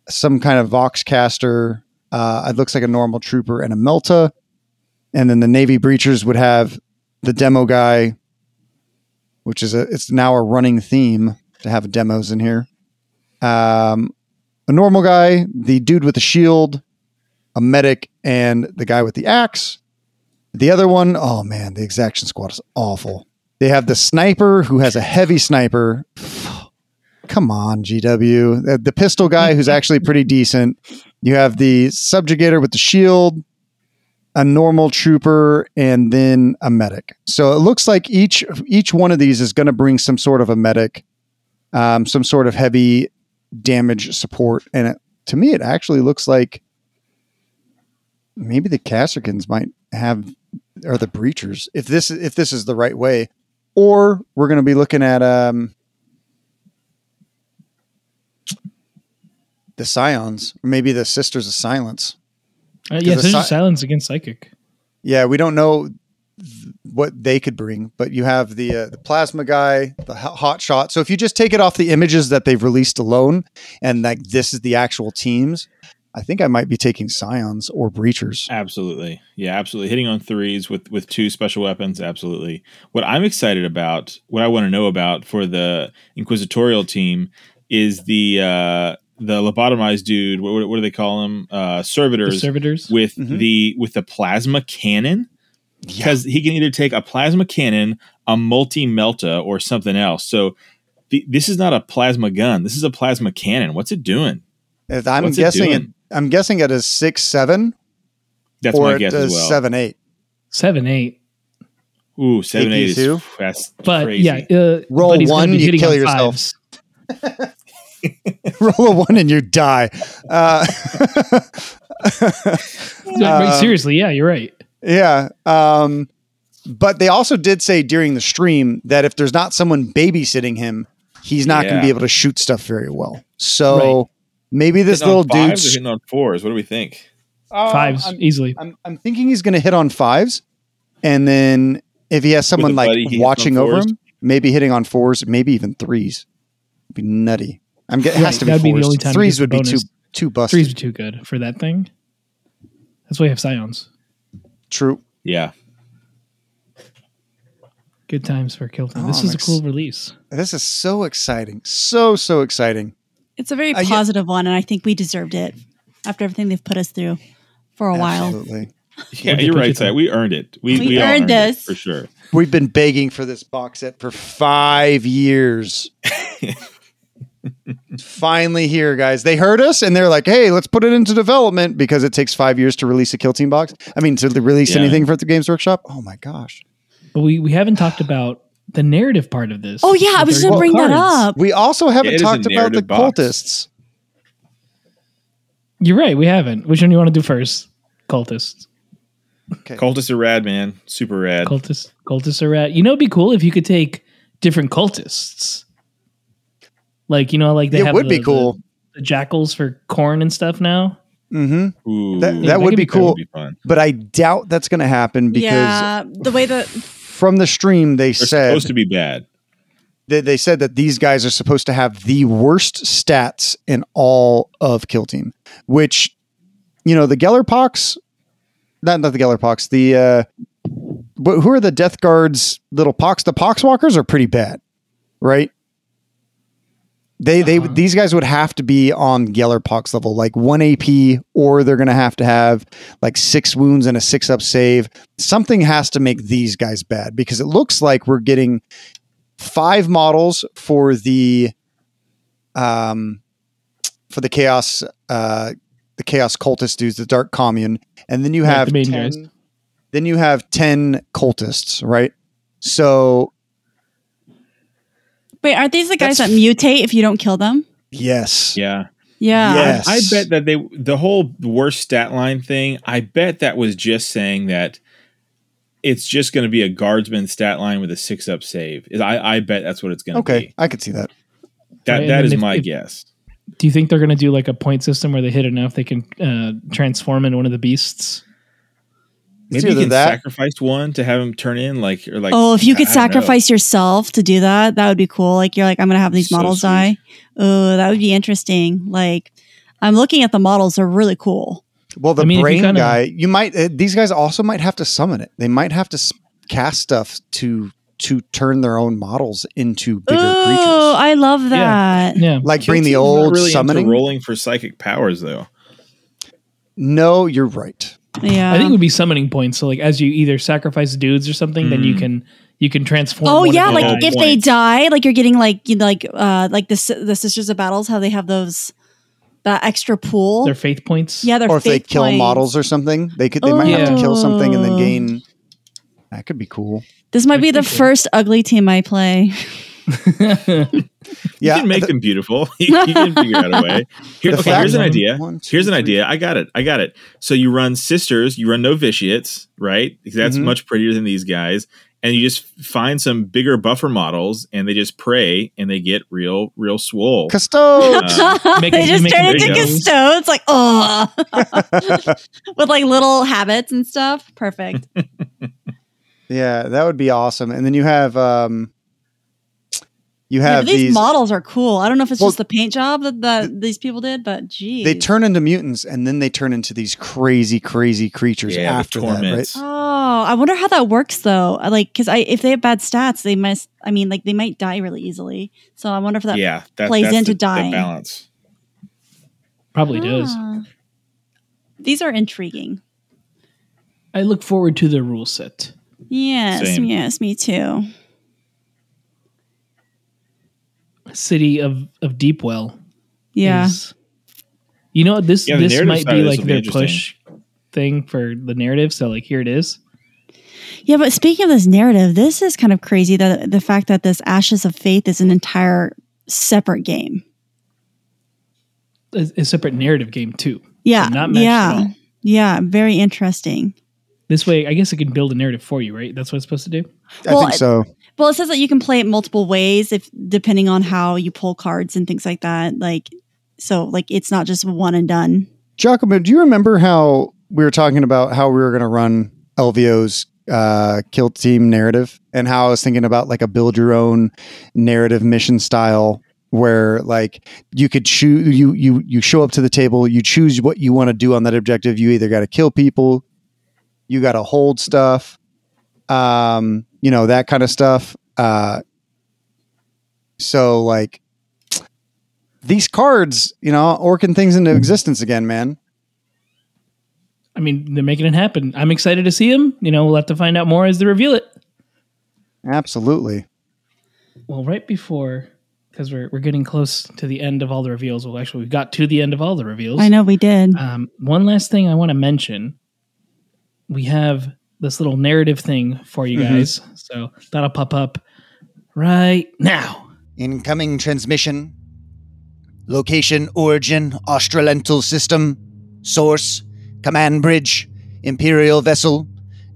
S2: some kind of Vox caster. Uh, it looks like a normal trooper and a Melta. And then the Navy Breachers would have the demo guy, which is a it's now a running theme to have demos in here. Um, a normal guy, the dude with the shield, a medic, and the guy with the axe. The other one, oh man, the exaction squad is awful. They have the sniper who has a heavy sniper. Come on, GW. The, pistol guy who's actually pretty decent. You have the subjugator with the shield, a normal trooper, and then a medic. So it looks like each each one of these is going to bring some sort of a medic, um, some sort of heavy damage support, and it, to me, it actually looks like maybe the Kasrkins might have or the breachers if this if this is the right way, or we're going to be looking at um, the Scions, maybe the Sisters of Silence.
S3: Uh, yeah,
S2: the
S3: there's
S2: si-
S3: silence against psychic.
S2: Yeah, we don't know th- what they could bring, but you have the uh, the plasma guy, the ho- hot shot. So if you just take it off the images that they've released alone, and like this is the actual teams, I think I might be taking Scions or Breachers.
S4: Absolutely. Yeah, absolutely. Hitting on threes with with two special weapons, absolutely. What I'm excited about, what I want to know about for the inquisitorial team is the uh the lobotomized dude, what, what do they call him? Uh
S3: The
S4: servitors
S3: servitors.
S4: with
S2: Mhm.
S4: the with the plasma cannon because he can either take a plasma cannon, a multi melta, or something else. So th- this is not a plasma gun. This is a plasma cannon. What's it doing?
S2: If I'm
S4: What's
S2: guessing it,
S4: doing?
S2: I'm guessing it is six seven
S4: That's
S2: or
S4: my guess as well.
S2: seven eight.
S3: Seven, eight.
S4: Ooh, seven eight is
S2: AP2?
S4: that's
S3: But
S4: crazy.
S3: yeah, uh,
S2: Roll
S3: but he's gonna
S2: one, you
S3: hitting
S2: kill
S3: on
S2: yourself.
S3: fives.
S2: Roll a one and you die. Uh,
S3: No, but
S2: Um,
S3: seriously, yeah, you're right.
S2: Yeah. Um, but they also did say during the stream that if there's not someone babysitting him, he's not going to be able to shoot stuff very well. So maybe this little
S4: fives
S2: dude.
S4: or hitting on fours. What do we think?
S3: Fives
S2: I'm,
S3: easily.
S2: I'm, I'm thinking he's going to hit on fives. And then if he has someone like
S4: buddy,
S2: watching over
S4: fours?
S2: him, maybe hitting on fours, maybe even threes. It'd be nutty. I'm getting, it has to be
S3: that'd be the only time he
S2: threes would
S3: the
S2: be too,
S3: bonus.
S2: too busted.
S3: Threes are too good for that thing. That's why you have scions.
S2: True.
S4: Yeah.
S3: Good times for Kill Team.
S2: Oh,
S3: this
S2: I'm
S3: is a cool release.
S2: This is so exciting. So, so exciting.
S5: It's a very
S2: Uh, yeah.
S5: positive one, and I think we deserved it after everything they've put us through for a while.
S2: Absolutely.
S4: Yeah,
S3: What'd they
S4: you're right,
S3: you
S4: Sai.
S3: through?
S4: We earned it. We,
S5: We
S4: we,
S5: earned
S4: earned
S5: this.
S4: for sure.
S2: We've been begging for this box set for five years. It's Finally here, guys. They heard us and they're like, hey, let's put it into development because it takes five years to release a Kill Team box. I mean, to release
S4: Yeah.
S2: anything for the Games Workshop. Oh my gosh.
S3: But we, we haven't talked about the narrative part of this.
S5: Oh yeah, I
S3: With
S5: was
S3: their
S5: going to bring that up.
S2: We also haven't
S4: it is
S2: talked about the
S4: box.
S2: cultists.
S3: You're right, we haven't. Which one do you want to do first? Cultists.
S2: Okay.
S4: Cultists are rad, man. Super rad.
S3: Cultists cultists are at you know it'd be cool if you could take different cultists. Like, you know, like they
S2: It
S3: have
S2: would be
S3: the-
S2: cool.
S3: The, the Jakhals for Khorne and stuff now.
S2: Mm-hmm.
S4: Ooh,
S2: That-
S3: that
S2: would
S3: could
S2: be
S3: be
S2: cool.
S4: would be.
S2: But I doubt that's going to happen because
S5: yeah, the way that
S2: from the stream they
S4: They're
S2: said
S4: supposed to be bad.
S2: they, they said that these guys are supposed to have the worst stats in all of Kill Team, which, you know, the Gellerpox, not, not the Gellerpox, the, uh, but who are the Death Guard's little pox? The Poxwalkers are pretty bad, right? They, they,
S3: Uh-huh.
S2: these guys would have to be on Gellerpox level, like one AP, or they're going to have to have like six wounds and a six up save. Something has to make these guys bad because it looks like we're getting five models for the um for the chaos uh the chaos cultist dudes the dark commune and then you have
S3: the main
S2: 10, then you have 10 cultists right so
S5: wait, aren't these the guys
S2: That's-
S5: that mutate if you don't kill them?
S2: yes
S4: Yeah.
S5: Yeah.
S2: Yes.
S4: I bet that they the whole worst stat line thing. I bet that was just saying that it's just going to be a guardsman stat line with a six up save. I I bet that's what it's going to
S2: okay
S4: be.
S2: Okay, I could see that
S4: That
S3: Right,
S4: that
S3: and
S4: is
S3: if-
S4: my
S3: if-
S4: guess.
S3: Do you think they're going to do like a point system where they hit enough they can uh, transform into one of the beasts?
S2: It's
S4: Maybe you can
S2: that-
S4: sacrifice one to have him turn in, like or like.
S5: oh, if you
S4: I
S5: could
S4: don't know.
S5: sacrifice yourself to do that, that would be cool. Like you're like, I'm gonna have these
S4: So
S5: models
S4: sweet.
S5: die. Oh, that would be interesting. Like I'm looking at the models; they're really cool.
S2: Well, the
S3: I mean, if you
S2: brain
S3: kinda-
S2: guy, you might. Uh, these guys also might have to summon it. They might have to s- cast stuff to to turn their own models into bigger creatures.
S5: Oh,
S2: creatures.
S5: I love that.
S3: Yeah.
S2: Like
S4: Kill
S2: bring the old
S4: really into
S2: summoning.
S4: rolling for psychic powers though.
S2: No, you're right.
S5: Yeah.
S3: I think it would be summoning points. So like as you either sacrifice dudes or something, then you
S4: Mm.
S3: can you can transform.
S5: Oh yeah, like
S3: guys.
S5: if they die, like you're getting like you know, like uh like the the Sisters of Battles, how they have those that extra pool.
S3: their faith points.
S5: yeah, they're
S2: or if they kill
S5: points.
S2: models or something, they could. They might have to kill something and then
S5: Oh.
S2: gain. That could be cool.
S5: This might be the
S3: Actually, good.
S5: first ugly team I play.
S4: You
S2: Yeah,
S4: can make
S2: the-
S4: them beautiful. you, you can figure out a way. Here, okay, here's an idea.
S2: One, two,
S4: Here's an
S2: three.
S4: idea. I got it. I got it. So you run sisters, you run novitiates, right? Because that's
S2: Mhm.
S4: much prettier than these guys. And you just find some bigger buffer models and they just pray and they get real, real swole.
S2: Custodes.
S4: Uh,
S5: they
S3: it-
S5: just turn into
S3: bigger.
S5: custodes, like oh, with like little habits and stuff. Perfect.
S2: yeah, that would be awesome. And then you have um, you
S5: Yeah,
S2: have
S5: but these,
S2: these.
S5: models are cool. I don't know if it's
S2: Well,
S5: just the paint job that, that these people did, but geez.
S2: they turn into mutants and then they turn into these crazy, crazy creatures
S4: yeah, the
S2: after that, right?
S5: Oh, I wonder how that works though. Like, because I if they have bad stats, they must. I mean, like they might die really easily. So I wonder if that.
S4: yeah, that
S5: plays
S4: that's
S5: into
S4: the, the
S5: dying.
S4: balance.
S3: Probably does.
S5: Ah. These are intriguing.
S3: I look forward to the rule set.
S5: Yes,
S4: Same.
S5: yes, me too.
S3: City of of Deepwell.
S5: Yeah.
S3: is- you know this
S4: Yeah,
S3: this might be like
S4: will be
S3: their push thing for the narrative. So like here it is.
S5: Yeah, but speaking of this narrative, this is kind of crazy that the fact that this Ashes of Faith is an entire separate game.
S3: A, a separate narrative game too.
S5: Yeah.
S3: not matched at
S5: yeah.
S3: all.
S5: Yeah. Very interesting.
S3: This way, I guess it can build a narrative for you, right? That's what it's supposed to do.
S2: I
S5: Well,
S2: think so.
S5: Well, it says that you can play it multiple ways if depending on how you pull cards and things like that. Like so like it's not just one and done.
S2: Giacomo, do you remember how we were talking about how we were going to run LVO's uh, kill team narrative and how I was thinking about like a build your own narrative mission style where like you could choose you you you show up to the table you choose what you want to do on that objective you either got to kill people you got to hold stuff um you know that kind of stuff uh so like these cards you know orking things into existence again man
S3: I mean, they're making it happen. I'm excited to see them. You know, we'll have to find out more as they reveal it.
S2: absolutely
S3: Well, right before, because we're we're getting close to the end of all the reveals. Well, actually, we got to the end of all the reveals.
S5: I know we did.
S3: Um, one last thing I want to mention. We have this little narrative thing for you
S2: Mhm.
S3: guys. So that'll pop up right now.
S2: Incoming transmission. Location, origin, Australental system. Source, command bridge, Imperial vessel.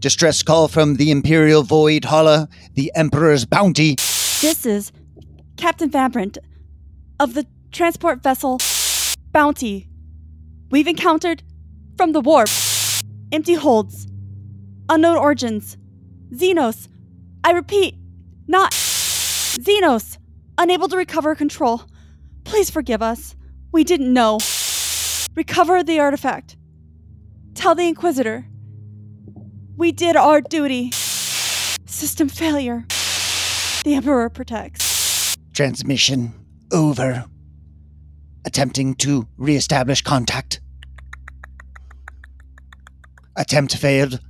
S2: Distress call from the Imperial Void Hauler, the Emperor's bounty.
S6: This is Captain Vabrant of the transport vessel Bounty. We've encountered from the warp empty holds, unknown origins, Xenos. I repeat, not Xenos. Unable to recover control. Please forgive us. We didn't know. Recover the artifact. Tell the Inquisitor. We did our duty. System failure. The Emperor protects.
S2: Transmission over. Attempting to reestablish contact. Attempt failed.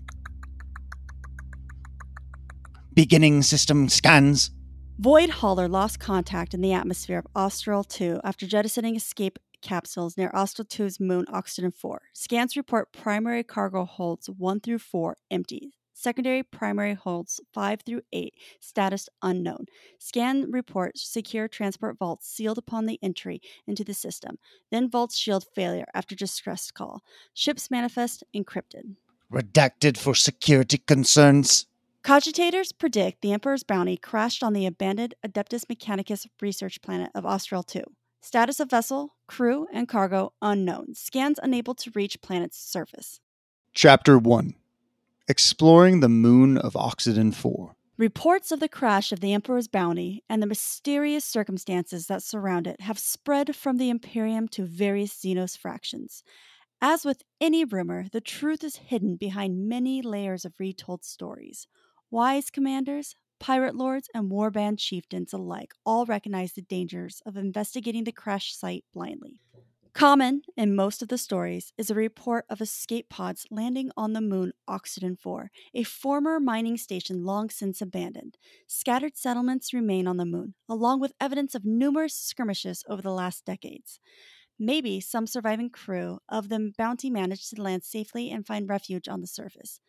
S2: Beginning system scans.
S6: Void Hauler lost contact in the atmosphere of Austral 2 after jettisoning escape capsules near Austral 2's moon Oxygen 4. Scans report primary cargo holds 1 through 4 empty. Secondary primary holds 5 through 8, status unknown. Scan reports secure transport vaults sealed upon the entry into the system. Then vaults shield failure after distress call. Ships manifest encrypted.
S2: Redacted for security concerns.
S6: Cogitators predict the Emperor's bounty crashed on the abandoned Adeptus Mechanicus research planet of Austral 2.
S5: Status of vessel, crew, and cargo unknown. Scans unable to reach planet's surface.
S2: Chapter 1 Exploring the Moon of Oxygen 4.
S5: Reports of the crash of the Emperor's Bounty and the mysterious circumstances that surround it have spread from the Imperium to various Xenos fractions. As with any rumor, the truth is hidden behind many layers of retold stories. Wise commanders, pirate lords, and warband chieftains alike all recognize the dangers of investigating the crash site blindly. Common in most of the stories is a report of escape pods landing on the moon Oxygen 4, a former mining station long since abandoned. Scattered settlements remain on the moon, along with evidence of numerous skirmishes over the last decades. Maybe some surviving crew of the bounty managed to land safely and find refuge on the surface.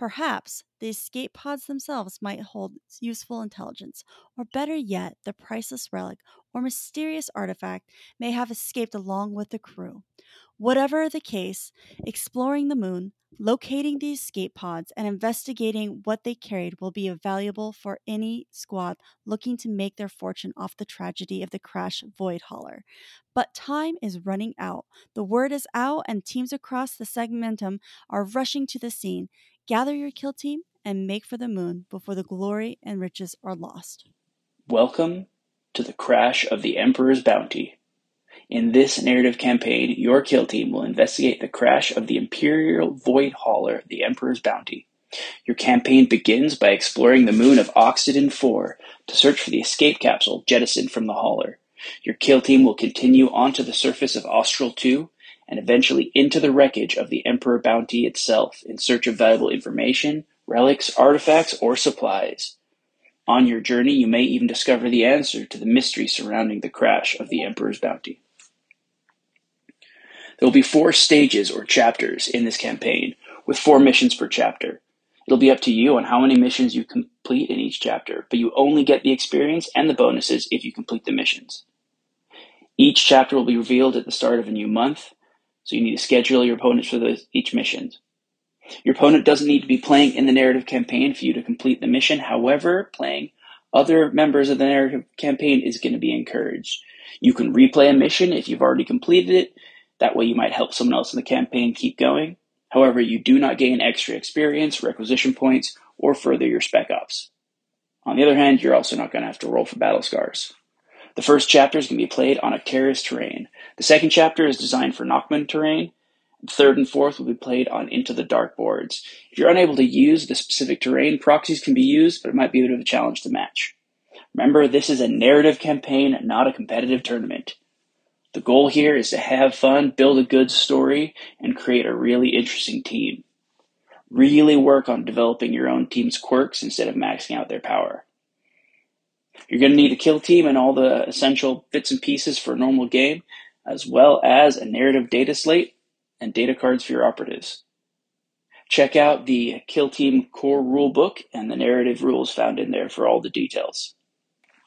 S5: Perhaps the escape pods themselves might hold useful intelligence, or better yet, the priceless relic or mysterious artifact may have escaped along with the crew. Whatever the case, exploring the moon, locating the escape pods, and investigating what they carried will be valuable for any squad looking to make their fortune off the tragedy of the crash Void Hauler. But time is running out. The word is out, and teams across the segmentum are rushing to the scene. Gather your kill team and make for the moon before the glory and riches are lost.
S7: Welcome to the crash of the Emperor's Bounty. In this narrative campaign, your kill team will investigate the crash of the Imperial Void Hauler, the Emperor's Bounty. Your campaign begins by exploring the moon of Oxygen 4 to search for the escape capsule jettisoned from the hauler. Your kill team will continue onto the surface of Austral 2 and eventually into the wreckage of the Emperor Bounty itself in search of valuable information, relics, artifacts, or supplies. On your journey, you may even discover the answer to the mystery surrounding the crash of the Emperor's Bounty. There will be four stages or chapters in this campaign, with four missions per chapter. It'll be up to you on how many missions you complete in each chapter, but you only get the experience and the bonuses if you complete the missions. Each chapter will be revealed at the start of a new month, so you need to schedule your opponents for those, each mission. Your opponent doesn't need to be playing in the narrative campaign for you to complete the mission. However, playing other members of the narrative campaign is going to be encouraged. You can replay a mission if you've already completed it. That way you might help someone else in the campaign keep going. However, you do not gain extra experience, requisition points, or further your spec ops. On the other hand, you're also not going to have to roll for battle scars. The first chapter is going to be played on a Octarius terrain. The second chapter is designed for Nachmund terrain. The Third and fourth will be played on Into the Dark boards. If you're unable to use the specific terrain, proxies can be used, but it might be a bit of a challenge to match. Remember, this is a narrative campaign, not a competitive tournament. The goal here is to have fun, build a good story, and create a really interesting team. Really work on developing your own team's quirks instead of maxing out their power. You're going to need a kill team and all the essential bits and pieces for a normal game, as well as a narrative data slate and data cards for your operatives. Check out the Kill Team core rulebook and the narrative rules found in there for all the details.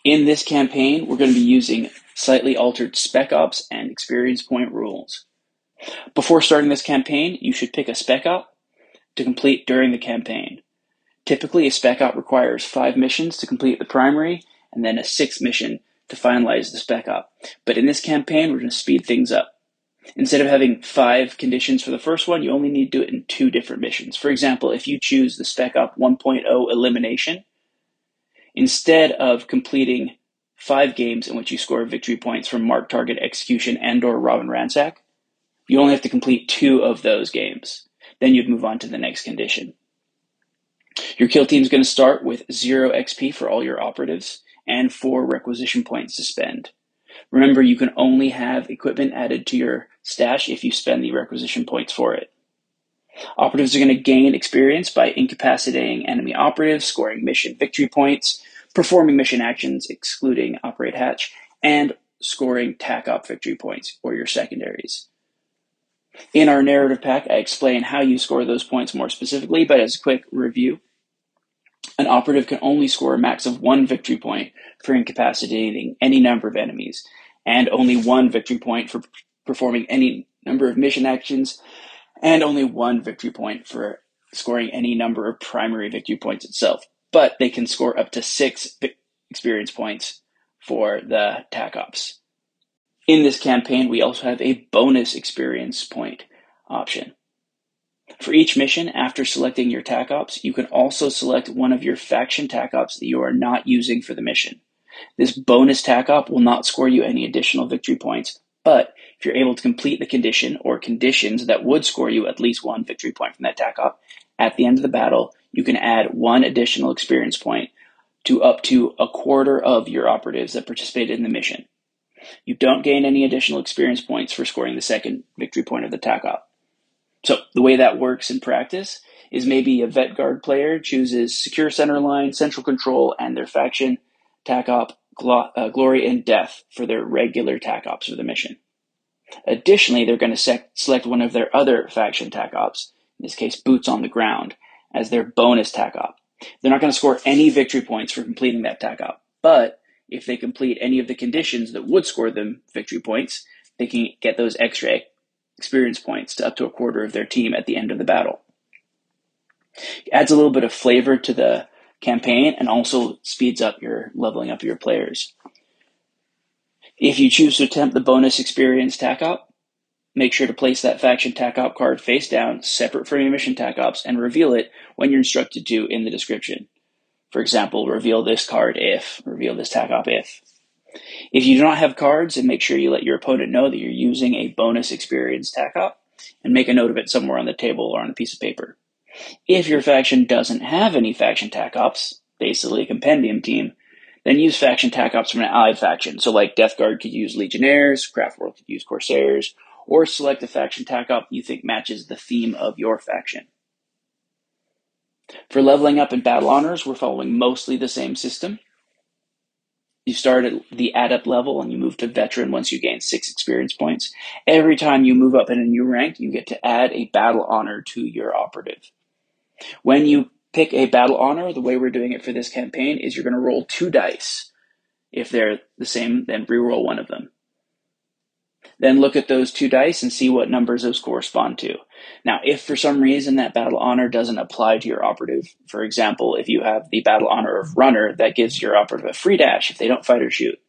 S7: In this campaign, we're going to be using slightly altered spec ops and experience point rules. Before starting this campaign, you should pick a spec op to complete during the campaign. Typically, a spec op requires five missions to complete the primary and then a sixth mission to finalize the spec op. But in this campaign, we're going to speed things up. Instead of having five conditions for the first one, you only need to do it in two different missions. For example, if you choose the Spec Op 1.0 elimination, instead of completing five games in which you score victory points from Mark Target Execution and or Rob and Ransack, you only have to complete two of those games. Then you'd move on to the next condition. Your kill team is going to start with zero XP for all your operatives and four requisition points to spend. Remember, you can only have equipment added to your stash if you spend the requisition points for it. Operatives are going to gain experience by incapacitating enemy operatives, scoring mission victory points, performing mission actions excluding operate hatch, and scoring TAC op victory points or your secondaries. In our narrative pack, I explain how you score those points more specifically, but as a quick review, an operative can only score a max of one victory point for incapacitating any number of enemies, and only one victory point for performing any number of mission actions, and only one victory point for scoring any number of primary victory points itself. But they can score up to six experience points for the TAC ops. In this campaign, we also have a bonus experience point option. For each mission, after selecting your TAC ops, you can also select one of your faction TAC ops that you are not using for the mission. This bonus TAC op will not score you any additional victory points, but if you're able to complete the condition or conditions that would score you at least one victory point from that TAC op, at the end of the battle, you can add one additional experience point to up to a quarter of your operatives that participated in the mission. You don't gain any additional experience points for scoring the second victory point of the TAC op. So the way that works in practice is maybe a vet guard player chooses secure center line, central control, and their faction TAC op, glo- uh, glory, and death for their regular TAC ops for the mission. Additionally, they're going to sec- select one of their other faction TAC ops, in this case, boots on the ground, as their bonus TAC op. They're not going to score any victory points for completing that TAC op, but if they complete any of the conditions that would score them victory points, they can get those extra experience points to up to a quarter of their team at the end of the battle. It adds a little bit of flavor to the campaign and also speeds up your leveling up your players. If you choose to attempt the bonus experience tack op, make sure to place that faction tack op card face down, separate from your mission tack ops, and reveal it when you're instructed to in the description. For example, reveal this card if, reveal this tack op if. If you do not have cards, then make sure you let your opponent know that you're using a bonus experience tack up and make a note of it somewhere on the table or on a piece of paper. If your faction doesn't have any faction tack ops, basically a compendium team, then use faction tack ops from an allied faction. So like Death Guard could use Legionaries, Craft World could use Corsairs, or select a faction tack op you think matches the theme of your faction. For leveling up in battle honors, we're following mostly the same system. You start at the adept level and you move to veteran once you gain six experience points. Every time you move up in a new rank, you get to add a battle honor to your operative. When you pick a battle honor, the way we're doing it for this campaign is you're going to roll two dice. If they're the same, then re-roll one of them. Then look at those two dice and see what numbers those correspond to. Now, if for some reason that battle honor doesn't apply to your operative, for example, if you have the battle honor of runner, that gives your operative a free dash if they don't fight or shoot,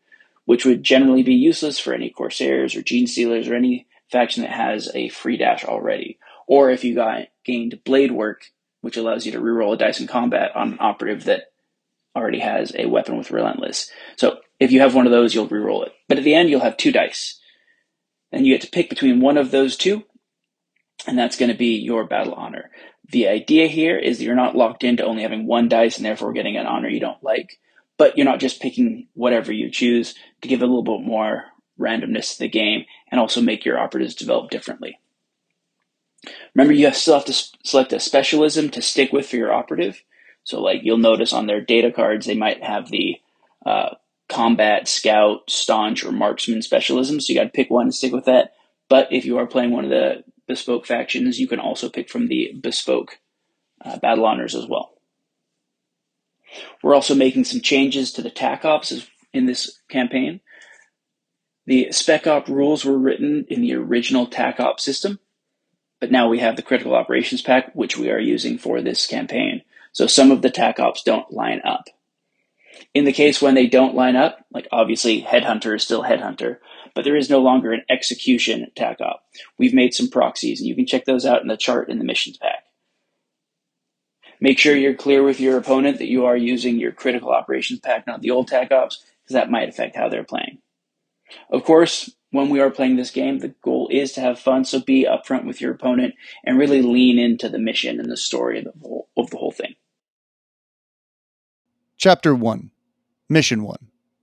S7: which would generally be useless for any corsairs or Genestealers or any faction that has a free dash already. Or if you got gained blade work, which allows you to reroll a dice in combat on an operative that already has a weapon with relentless. So if you have one of those, you'll reroll it. But at the end, you'll have two dice. And you get to pick between one of those two, and that's going to be your battle honor. The idea here is that you're not locked into only having one dice and therefore getting an honor you don't like, but you're not just picking whatever you choose to give a little bit more randomness to the game and also make your operatives develop differently. Remember, you still have to select a specialism to stick with for your operative. So, like you'll notice on their data cards, they might have the uh, combat, scout, staunch, or marksman specialism. So you got to pick one and stick with that. But if you are playing one of the bespoke factions, you can also pick from the bespoke uh, battle honors as well. We're also making some changes to the TAC ops in this campaign. The spec op rules were written in the original TAC op system, but now we have the critical operations pack, which we are using for this campaign. So some of the TAC ops don't line up. In the case when they don't line up, like obviously Headhunter is still Headhunter, but there is no longer an execution TAC op. We've made some proxies, and you can check those out in the chart in the missions pack. Make sure you're clear with your opponent that you are using your critical operations pack, not the old TAC ops, because that might affect how they're playing. Of course, when we are playing this game, the goal is to have fun, so be upfront with your opponent and really lean into the mission and the story of the whole, of the whole thing.
S2: Chapter 1 Mission 1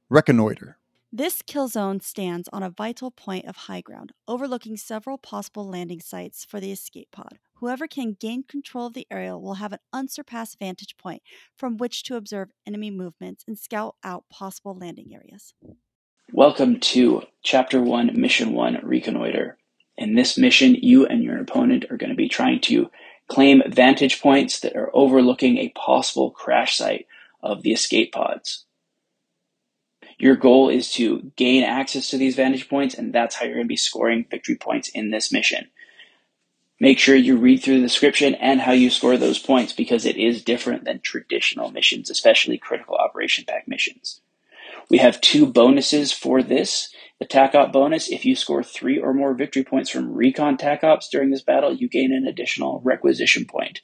S2: Reconnoiter.
S6: This kill zone stands on a vital point of high ground, overlooking several possible landing sites for the escape pod. Whoever can gain control of the area will have an unsurpassed vantage point from which to observe enemy movements and scout out possible landing areas.
S7: Welcome to Chapter 1, Mission 1 Reconnoiter. In this mission, you and your opponent are going to be trying to claim vantage points that are overlooking a possible crash site of the escape pods. Your goal is to gain access to these vantage points, and that's how you're going to be scoring victory points in this mission. Make sure you read through the description and how you score those points because it is different than traditional missions, especially critical operation pack missions. We have two bonuses for this. TAC Op bonus if you score three or more victory points from recon TAC Ops during this battle, you gain an additional requisition point.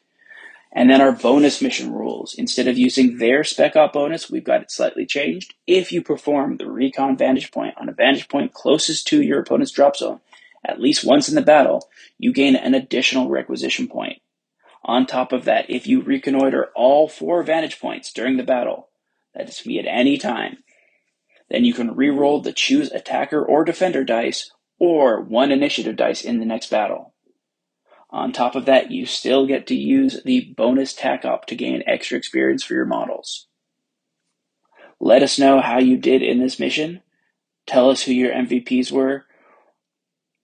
S7: And then our bonus mission rules. Instead of using their spec op bonus, we've got it slightly changed. If you perform the recon vantage point on a vantage point closest to your opponent's drop zone at least once in the battle, you gain an additional requisition point. On top of that, if you reconnoiter all four vantage points during the battle, that is me at any time, then you can re-roll the choose attacker or defender dice or one initiative dice in the next battle. On top of that, you still get to use the bonus tac op to gain extra experience for your models. Let us know how you did in this mission. Tell us who your MVPs were.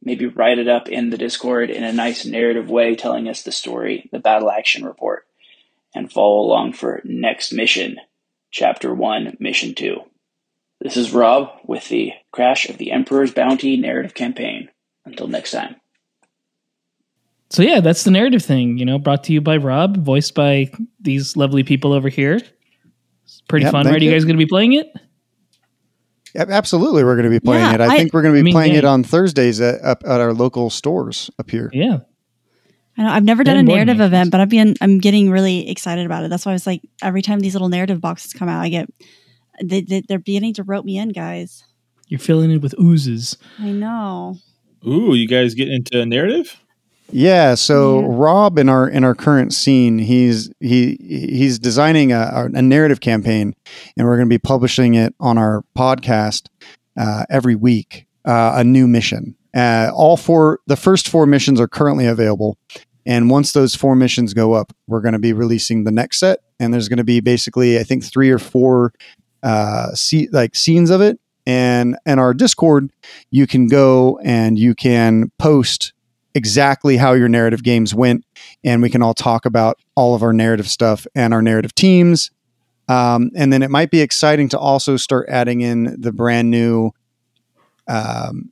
S7: Maybe write it up in the Discord in a nice narrative way, telling us the story, the battle action report, and follow along for next mission, Chapter 1, Mission 2. This is Rob with the Crash of the Emperor's Bounty narrative campaign. Until next time.
S3: So yeah, that's the narrative thing, you know, brought to you by Rob, voiced by these lovely people over here. It's pretty
S2: Yep,
S3: fun, right? Are you
S2: you.
S3: guys going to be playing it?
S2: Yep, absolutely, we're going to be playing
S5: Yeah,
S2: it. I,
S5: I-
S2: think we're going to
S3: I
S2: be
S3: mean,
S2: playing
S3: yeah.
S2: it on Thursdays at, up at our local stores up here.
S3: Yeah.
S5: I know, I've never done
S3: And
S5: a narrative
S3: missions.
S5: event, but I'm being I'm getting really excited about it. That's why I was like, every time these little narrative boxes come out, I get they, they, they're beginning to rope me in, guys.
S3: You're filling it with oozes.
S5: I know.
S4: Ooh, you guys getting into narrative?
S2: Yeah, so
S5: Yeah.
S2: Rob in our in our current scene, he's he he's designing a, a narrative campaign, and we're going to be publishing it on our podcast uh, every week. Uh, a new mission. Uh, all four, the first four missions are currently available, and once those four missions go up, we're going to be releasing the next set, and there's going to be basically, I think, three or four uh, see, like scenes of it. And in our Discord, you can go and you can post exactly how your narrative games went, and we can all talk about all of our narrative stuff and our narrative teams. Um, and then it might be exciting to also start adding in the brand new um,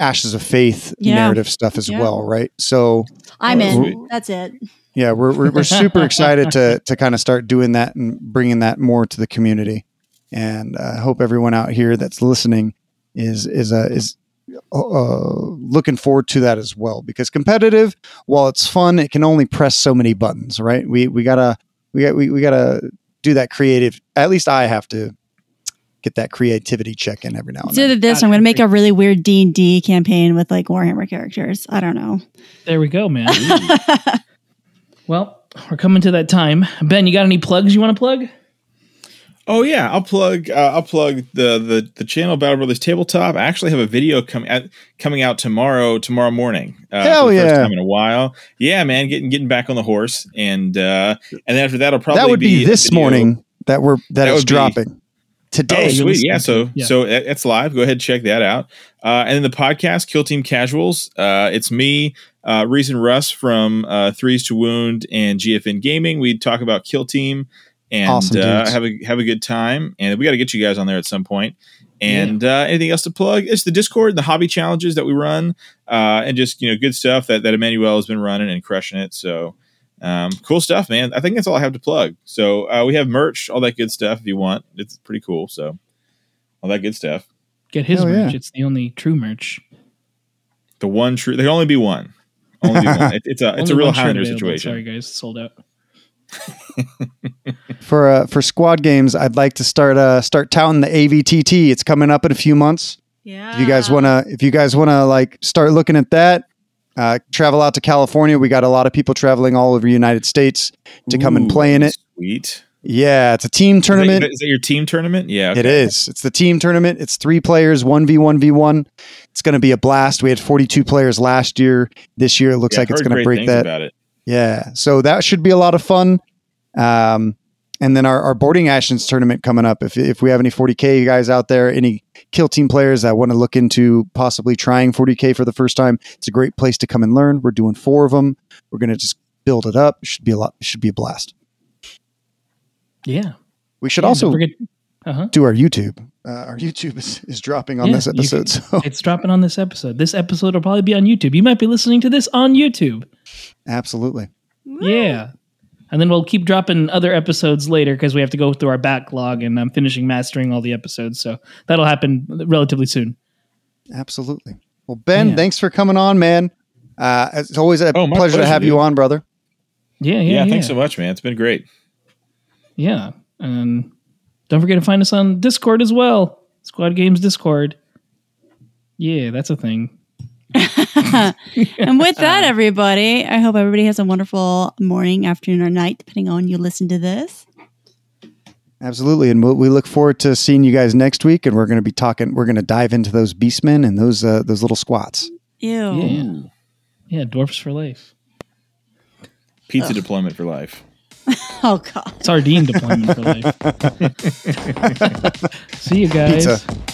S2: Ashes of Faith
S5: Yeah.
S2: narrative stuff as
S5: Yeah.
S2: well, right? So
S5: I'm
S4: Oh,
S5: in. That's it.
S2: yeah, we're we're, we're super excited to to kind of start doing that and bringing that more to the community. And I hope everyone out here that's listening is is uh, is uh, looking forward to that as well. Because competitive, while it's fun, it can only press so many buttons, right? We we gotta we got we, we gotta do that creative. At least I have to get that creativity check in every now and
S5: then. either
S2: then.
S5: this, I'm going to make a really weird D and D campaign with like Warhammer characters. I don't know.
S3: There we go, man. well, we're coming to that time. Ben, you got any plugs you want to plug?
S4: Oh yeah, I'll plug. Uh, I'll plug the the the channel Battle Brothers Tabletop. I actually have a video coming out coming out tomorrow tomorrow morning. Uh,
S2: Hell yeah.
S4: First time in a while. Yeah, man, getting getting back on the horse, and uh, and then after that, I'll probably
S2: that would be,
S4: a
S2: this morning that we're that,
S4: That
S2: is
S4: would be-
S2: dropping today.
S4: Oh, sweet. Yeah. So,
S3: yeah.
S4: so it's live. Go ahead and check that out. Uh, and then the podcast, Kill Team Casuals. Uh, it's me, uh, Reason Russ from uh, Threes to Wound and GFN Gaming. We talk about Kill Team and
S2: Awesome
S4: uh, have a have a good time. And we got to get you guys on there at some point. And uh, anything else to plug? It's the Discord, the hobby challenges that we run, uh, and just you know good stuff that that Emmanuel has been running and crushing it. So. Um, cool stuff, man. I think that's all I have to plug. So uh, we have merch, all that good stuff. If you want, it's pretty cool. So all that good stuff.
S3: Get his
S2: Hell yeah.
S3: merch. It's the only true merch.
S4: The one true, there can only be one. Only be one. It, it's a it's
S3: Only
S4: a real
S3: one shirt
S4: Highlander situation.
S3: Sorry, guys, sold out.
S2: for uh, for squad games, I'd like to start uh, start touting the AVTT. It's coming up in a few months.
S5: Yeah.
S2: If you guys wanna, if you guys wanna like start looking at that, uh, travel out to California. We got a lot of people traveling all over the United States to come and play in it.
S4: Sweet
S2: Yeah, it's a team tournament.
S4: Is that, your team tournament? Yeah,
S2: It
S4: okay.
S2: is. It's the team tournament. It's three players, one v one v one. It's going to be a blast. We had forty two players last year. This year, it looks
S4: Yeah,
S2: like it's going to
S4: great
S2: break
S4: things
S2: that. Yeah. So that should be a lot of fun. Um, and then our, our boarding actions tournament coming up. If, if we have any 40K guys out there, any kill team players that want to look into possibly trying 40K for the first time, it's a great place to come and learn. We're doing four of them. We're going to just build it up. It should be a lot. It should be a blast.
S3: Yeah.
S2: We should
S3: Yeah,
S2: also.
S3: Uh-huh.
S2: do our YouTube. Uh, our YouTube is, is dropping on
S3: Yeah,
S2: this episode.
S3: can-
S2: so
S3: It's dropping on this episode. This episode will probably be on YouTube. You might be listening to this on YouTube.
S2: absolutely.
S3: Yeah. And then we'll keep dropping other episodes later because we have to go through our backlog and I'm finishing mastering all the episodes. So that'll happen relatively soon.
S2: Absolutely. Well, Ben,
S3: Yeah.
S2: thanks for coming on, man. Uh, it's always a
S4: Oh, my
S2: pleasure, to
S4: pleasure,
S2: have you on, brother.
S3: Yeah, yeah,
S4: Yeah,
S3: yeah.
S4: thanks so much, man. It's been great.
S3: Yeah. And don't forget to find us on Discord as well. Squad Games Discord. Yeah, that's a thing.
S5: and with that, everybody, I hope everybody has a wonderful morning, afternoon, or night, depending on when you listen to this.
S2: Absolutely. And we'll, we look forward to seeing you guys next week. And we're going to be talking, we're going to dive into those beastmen and those, uh, those little squats.
S5: Ew.
S3: Yeah. Yeah, dwarfs for life.
S4: Pizza deployment for life.
S5: Oh, God.
S3: Sardine deployment for life. See you guys.
S2: Pizza.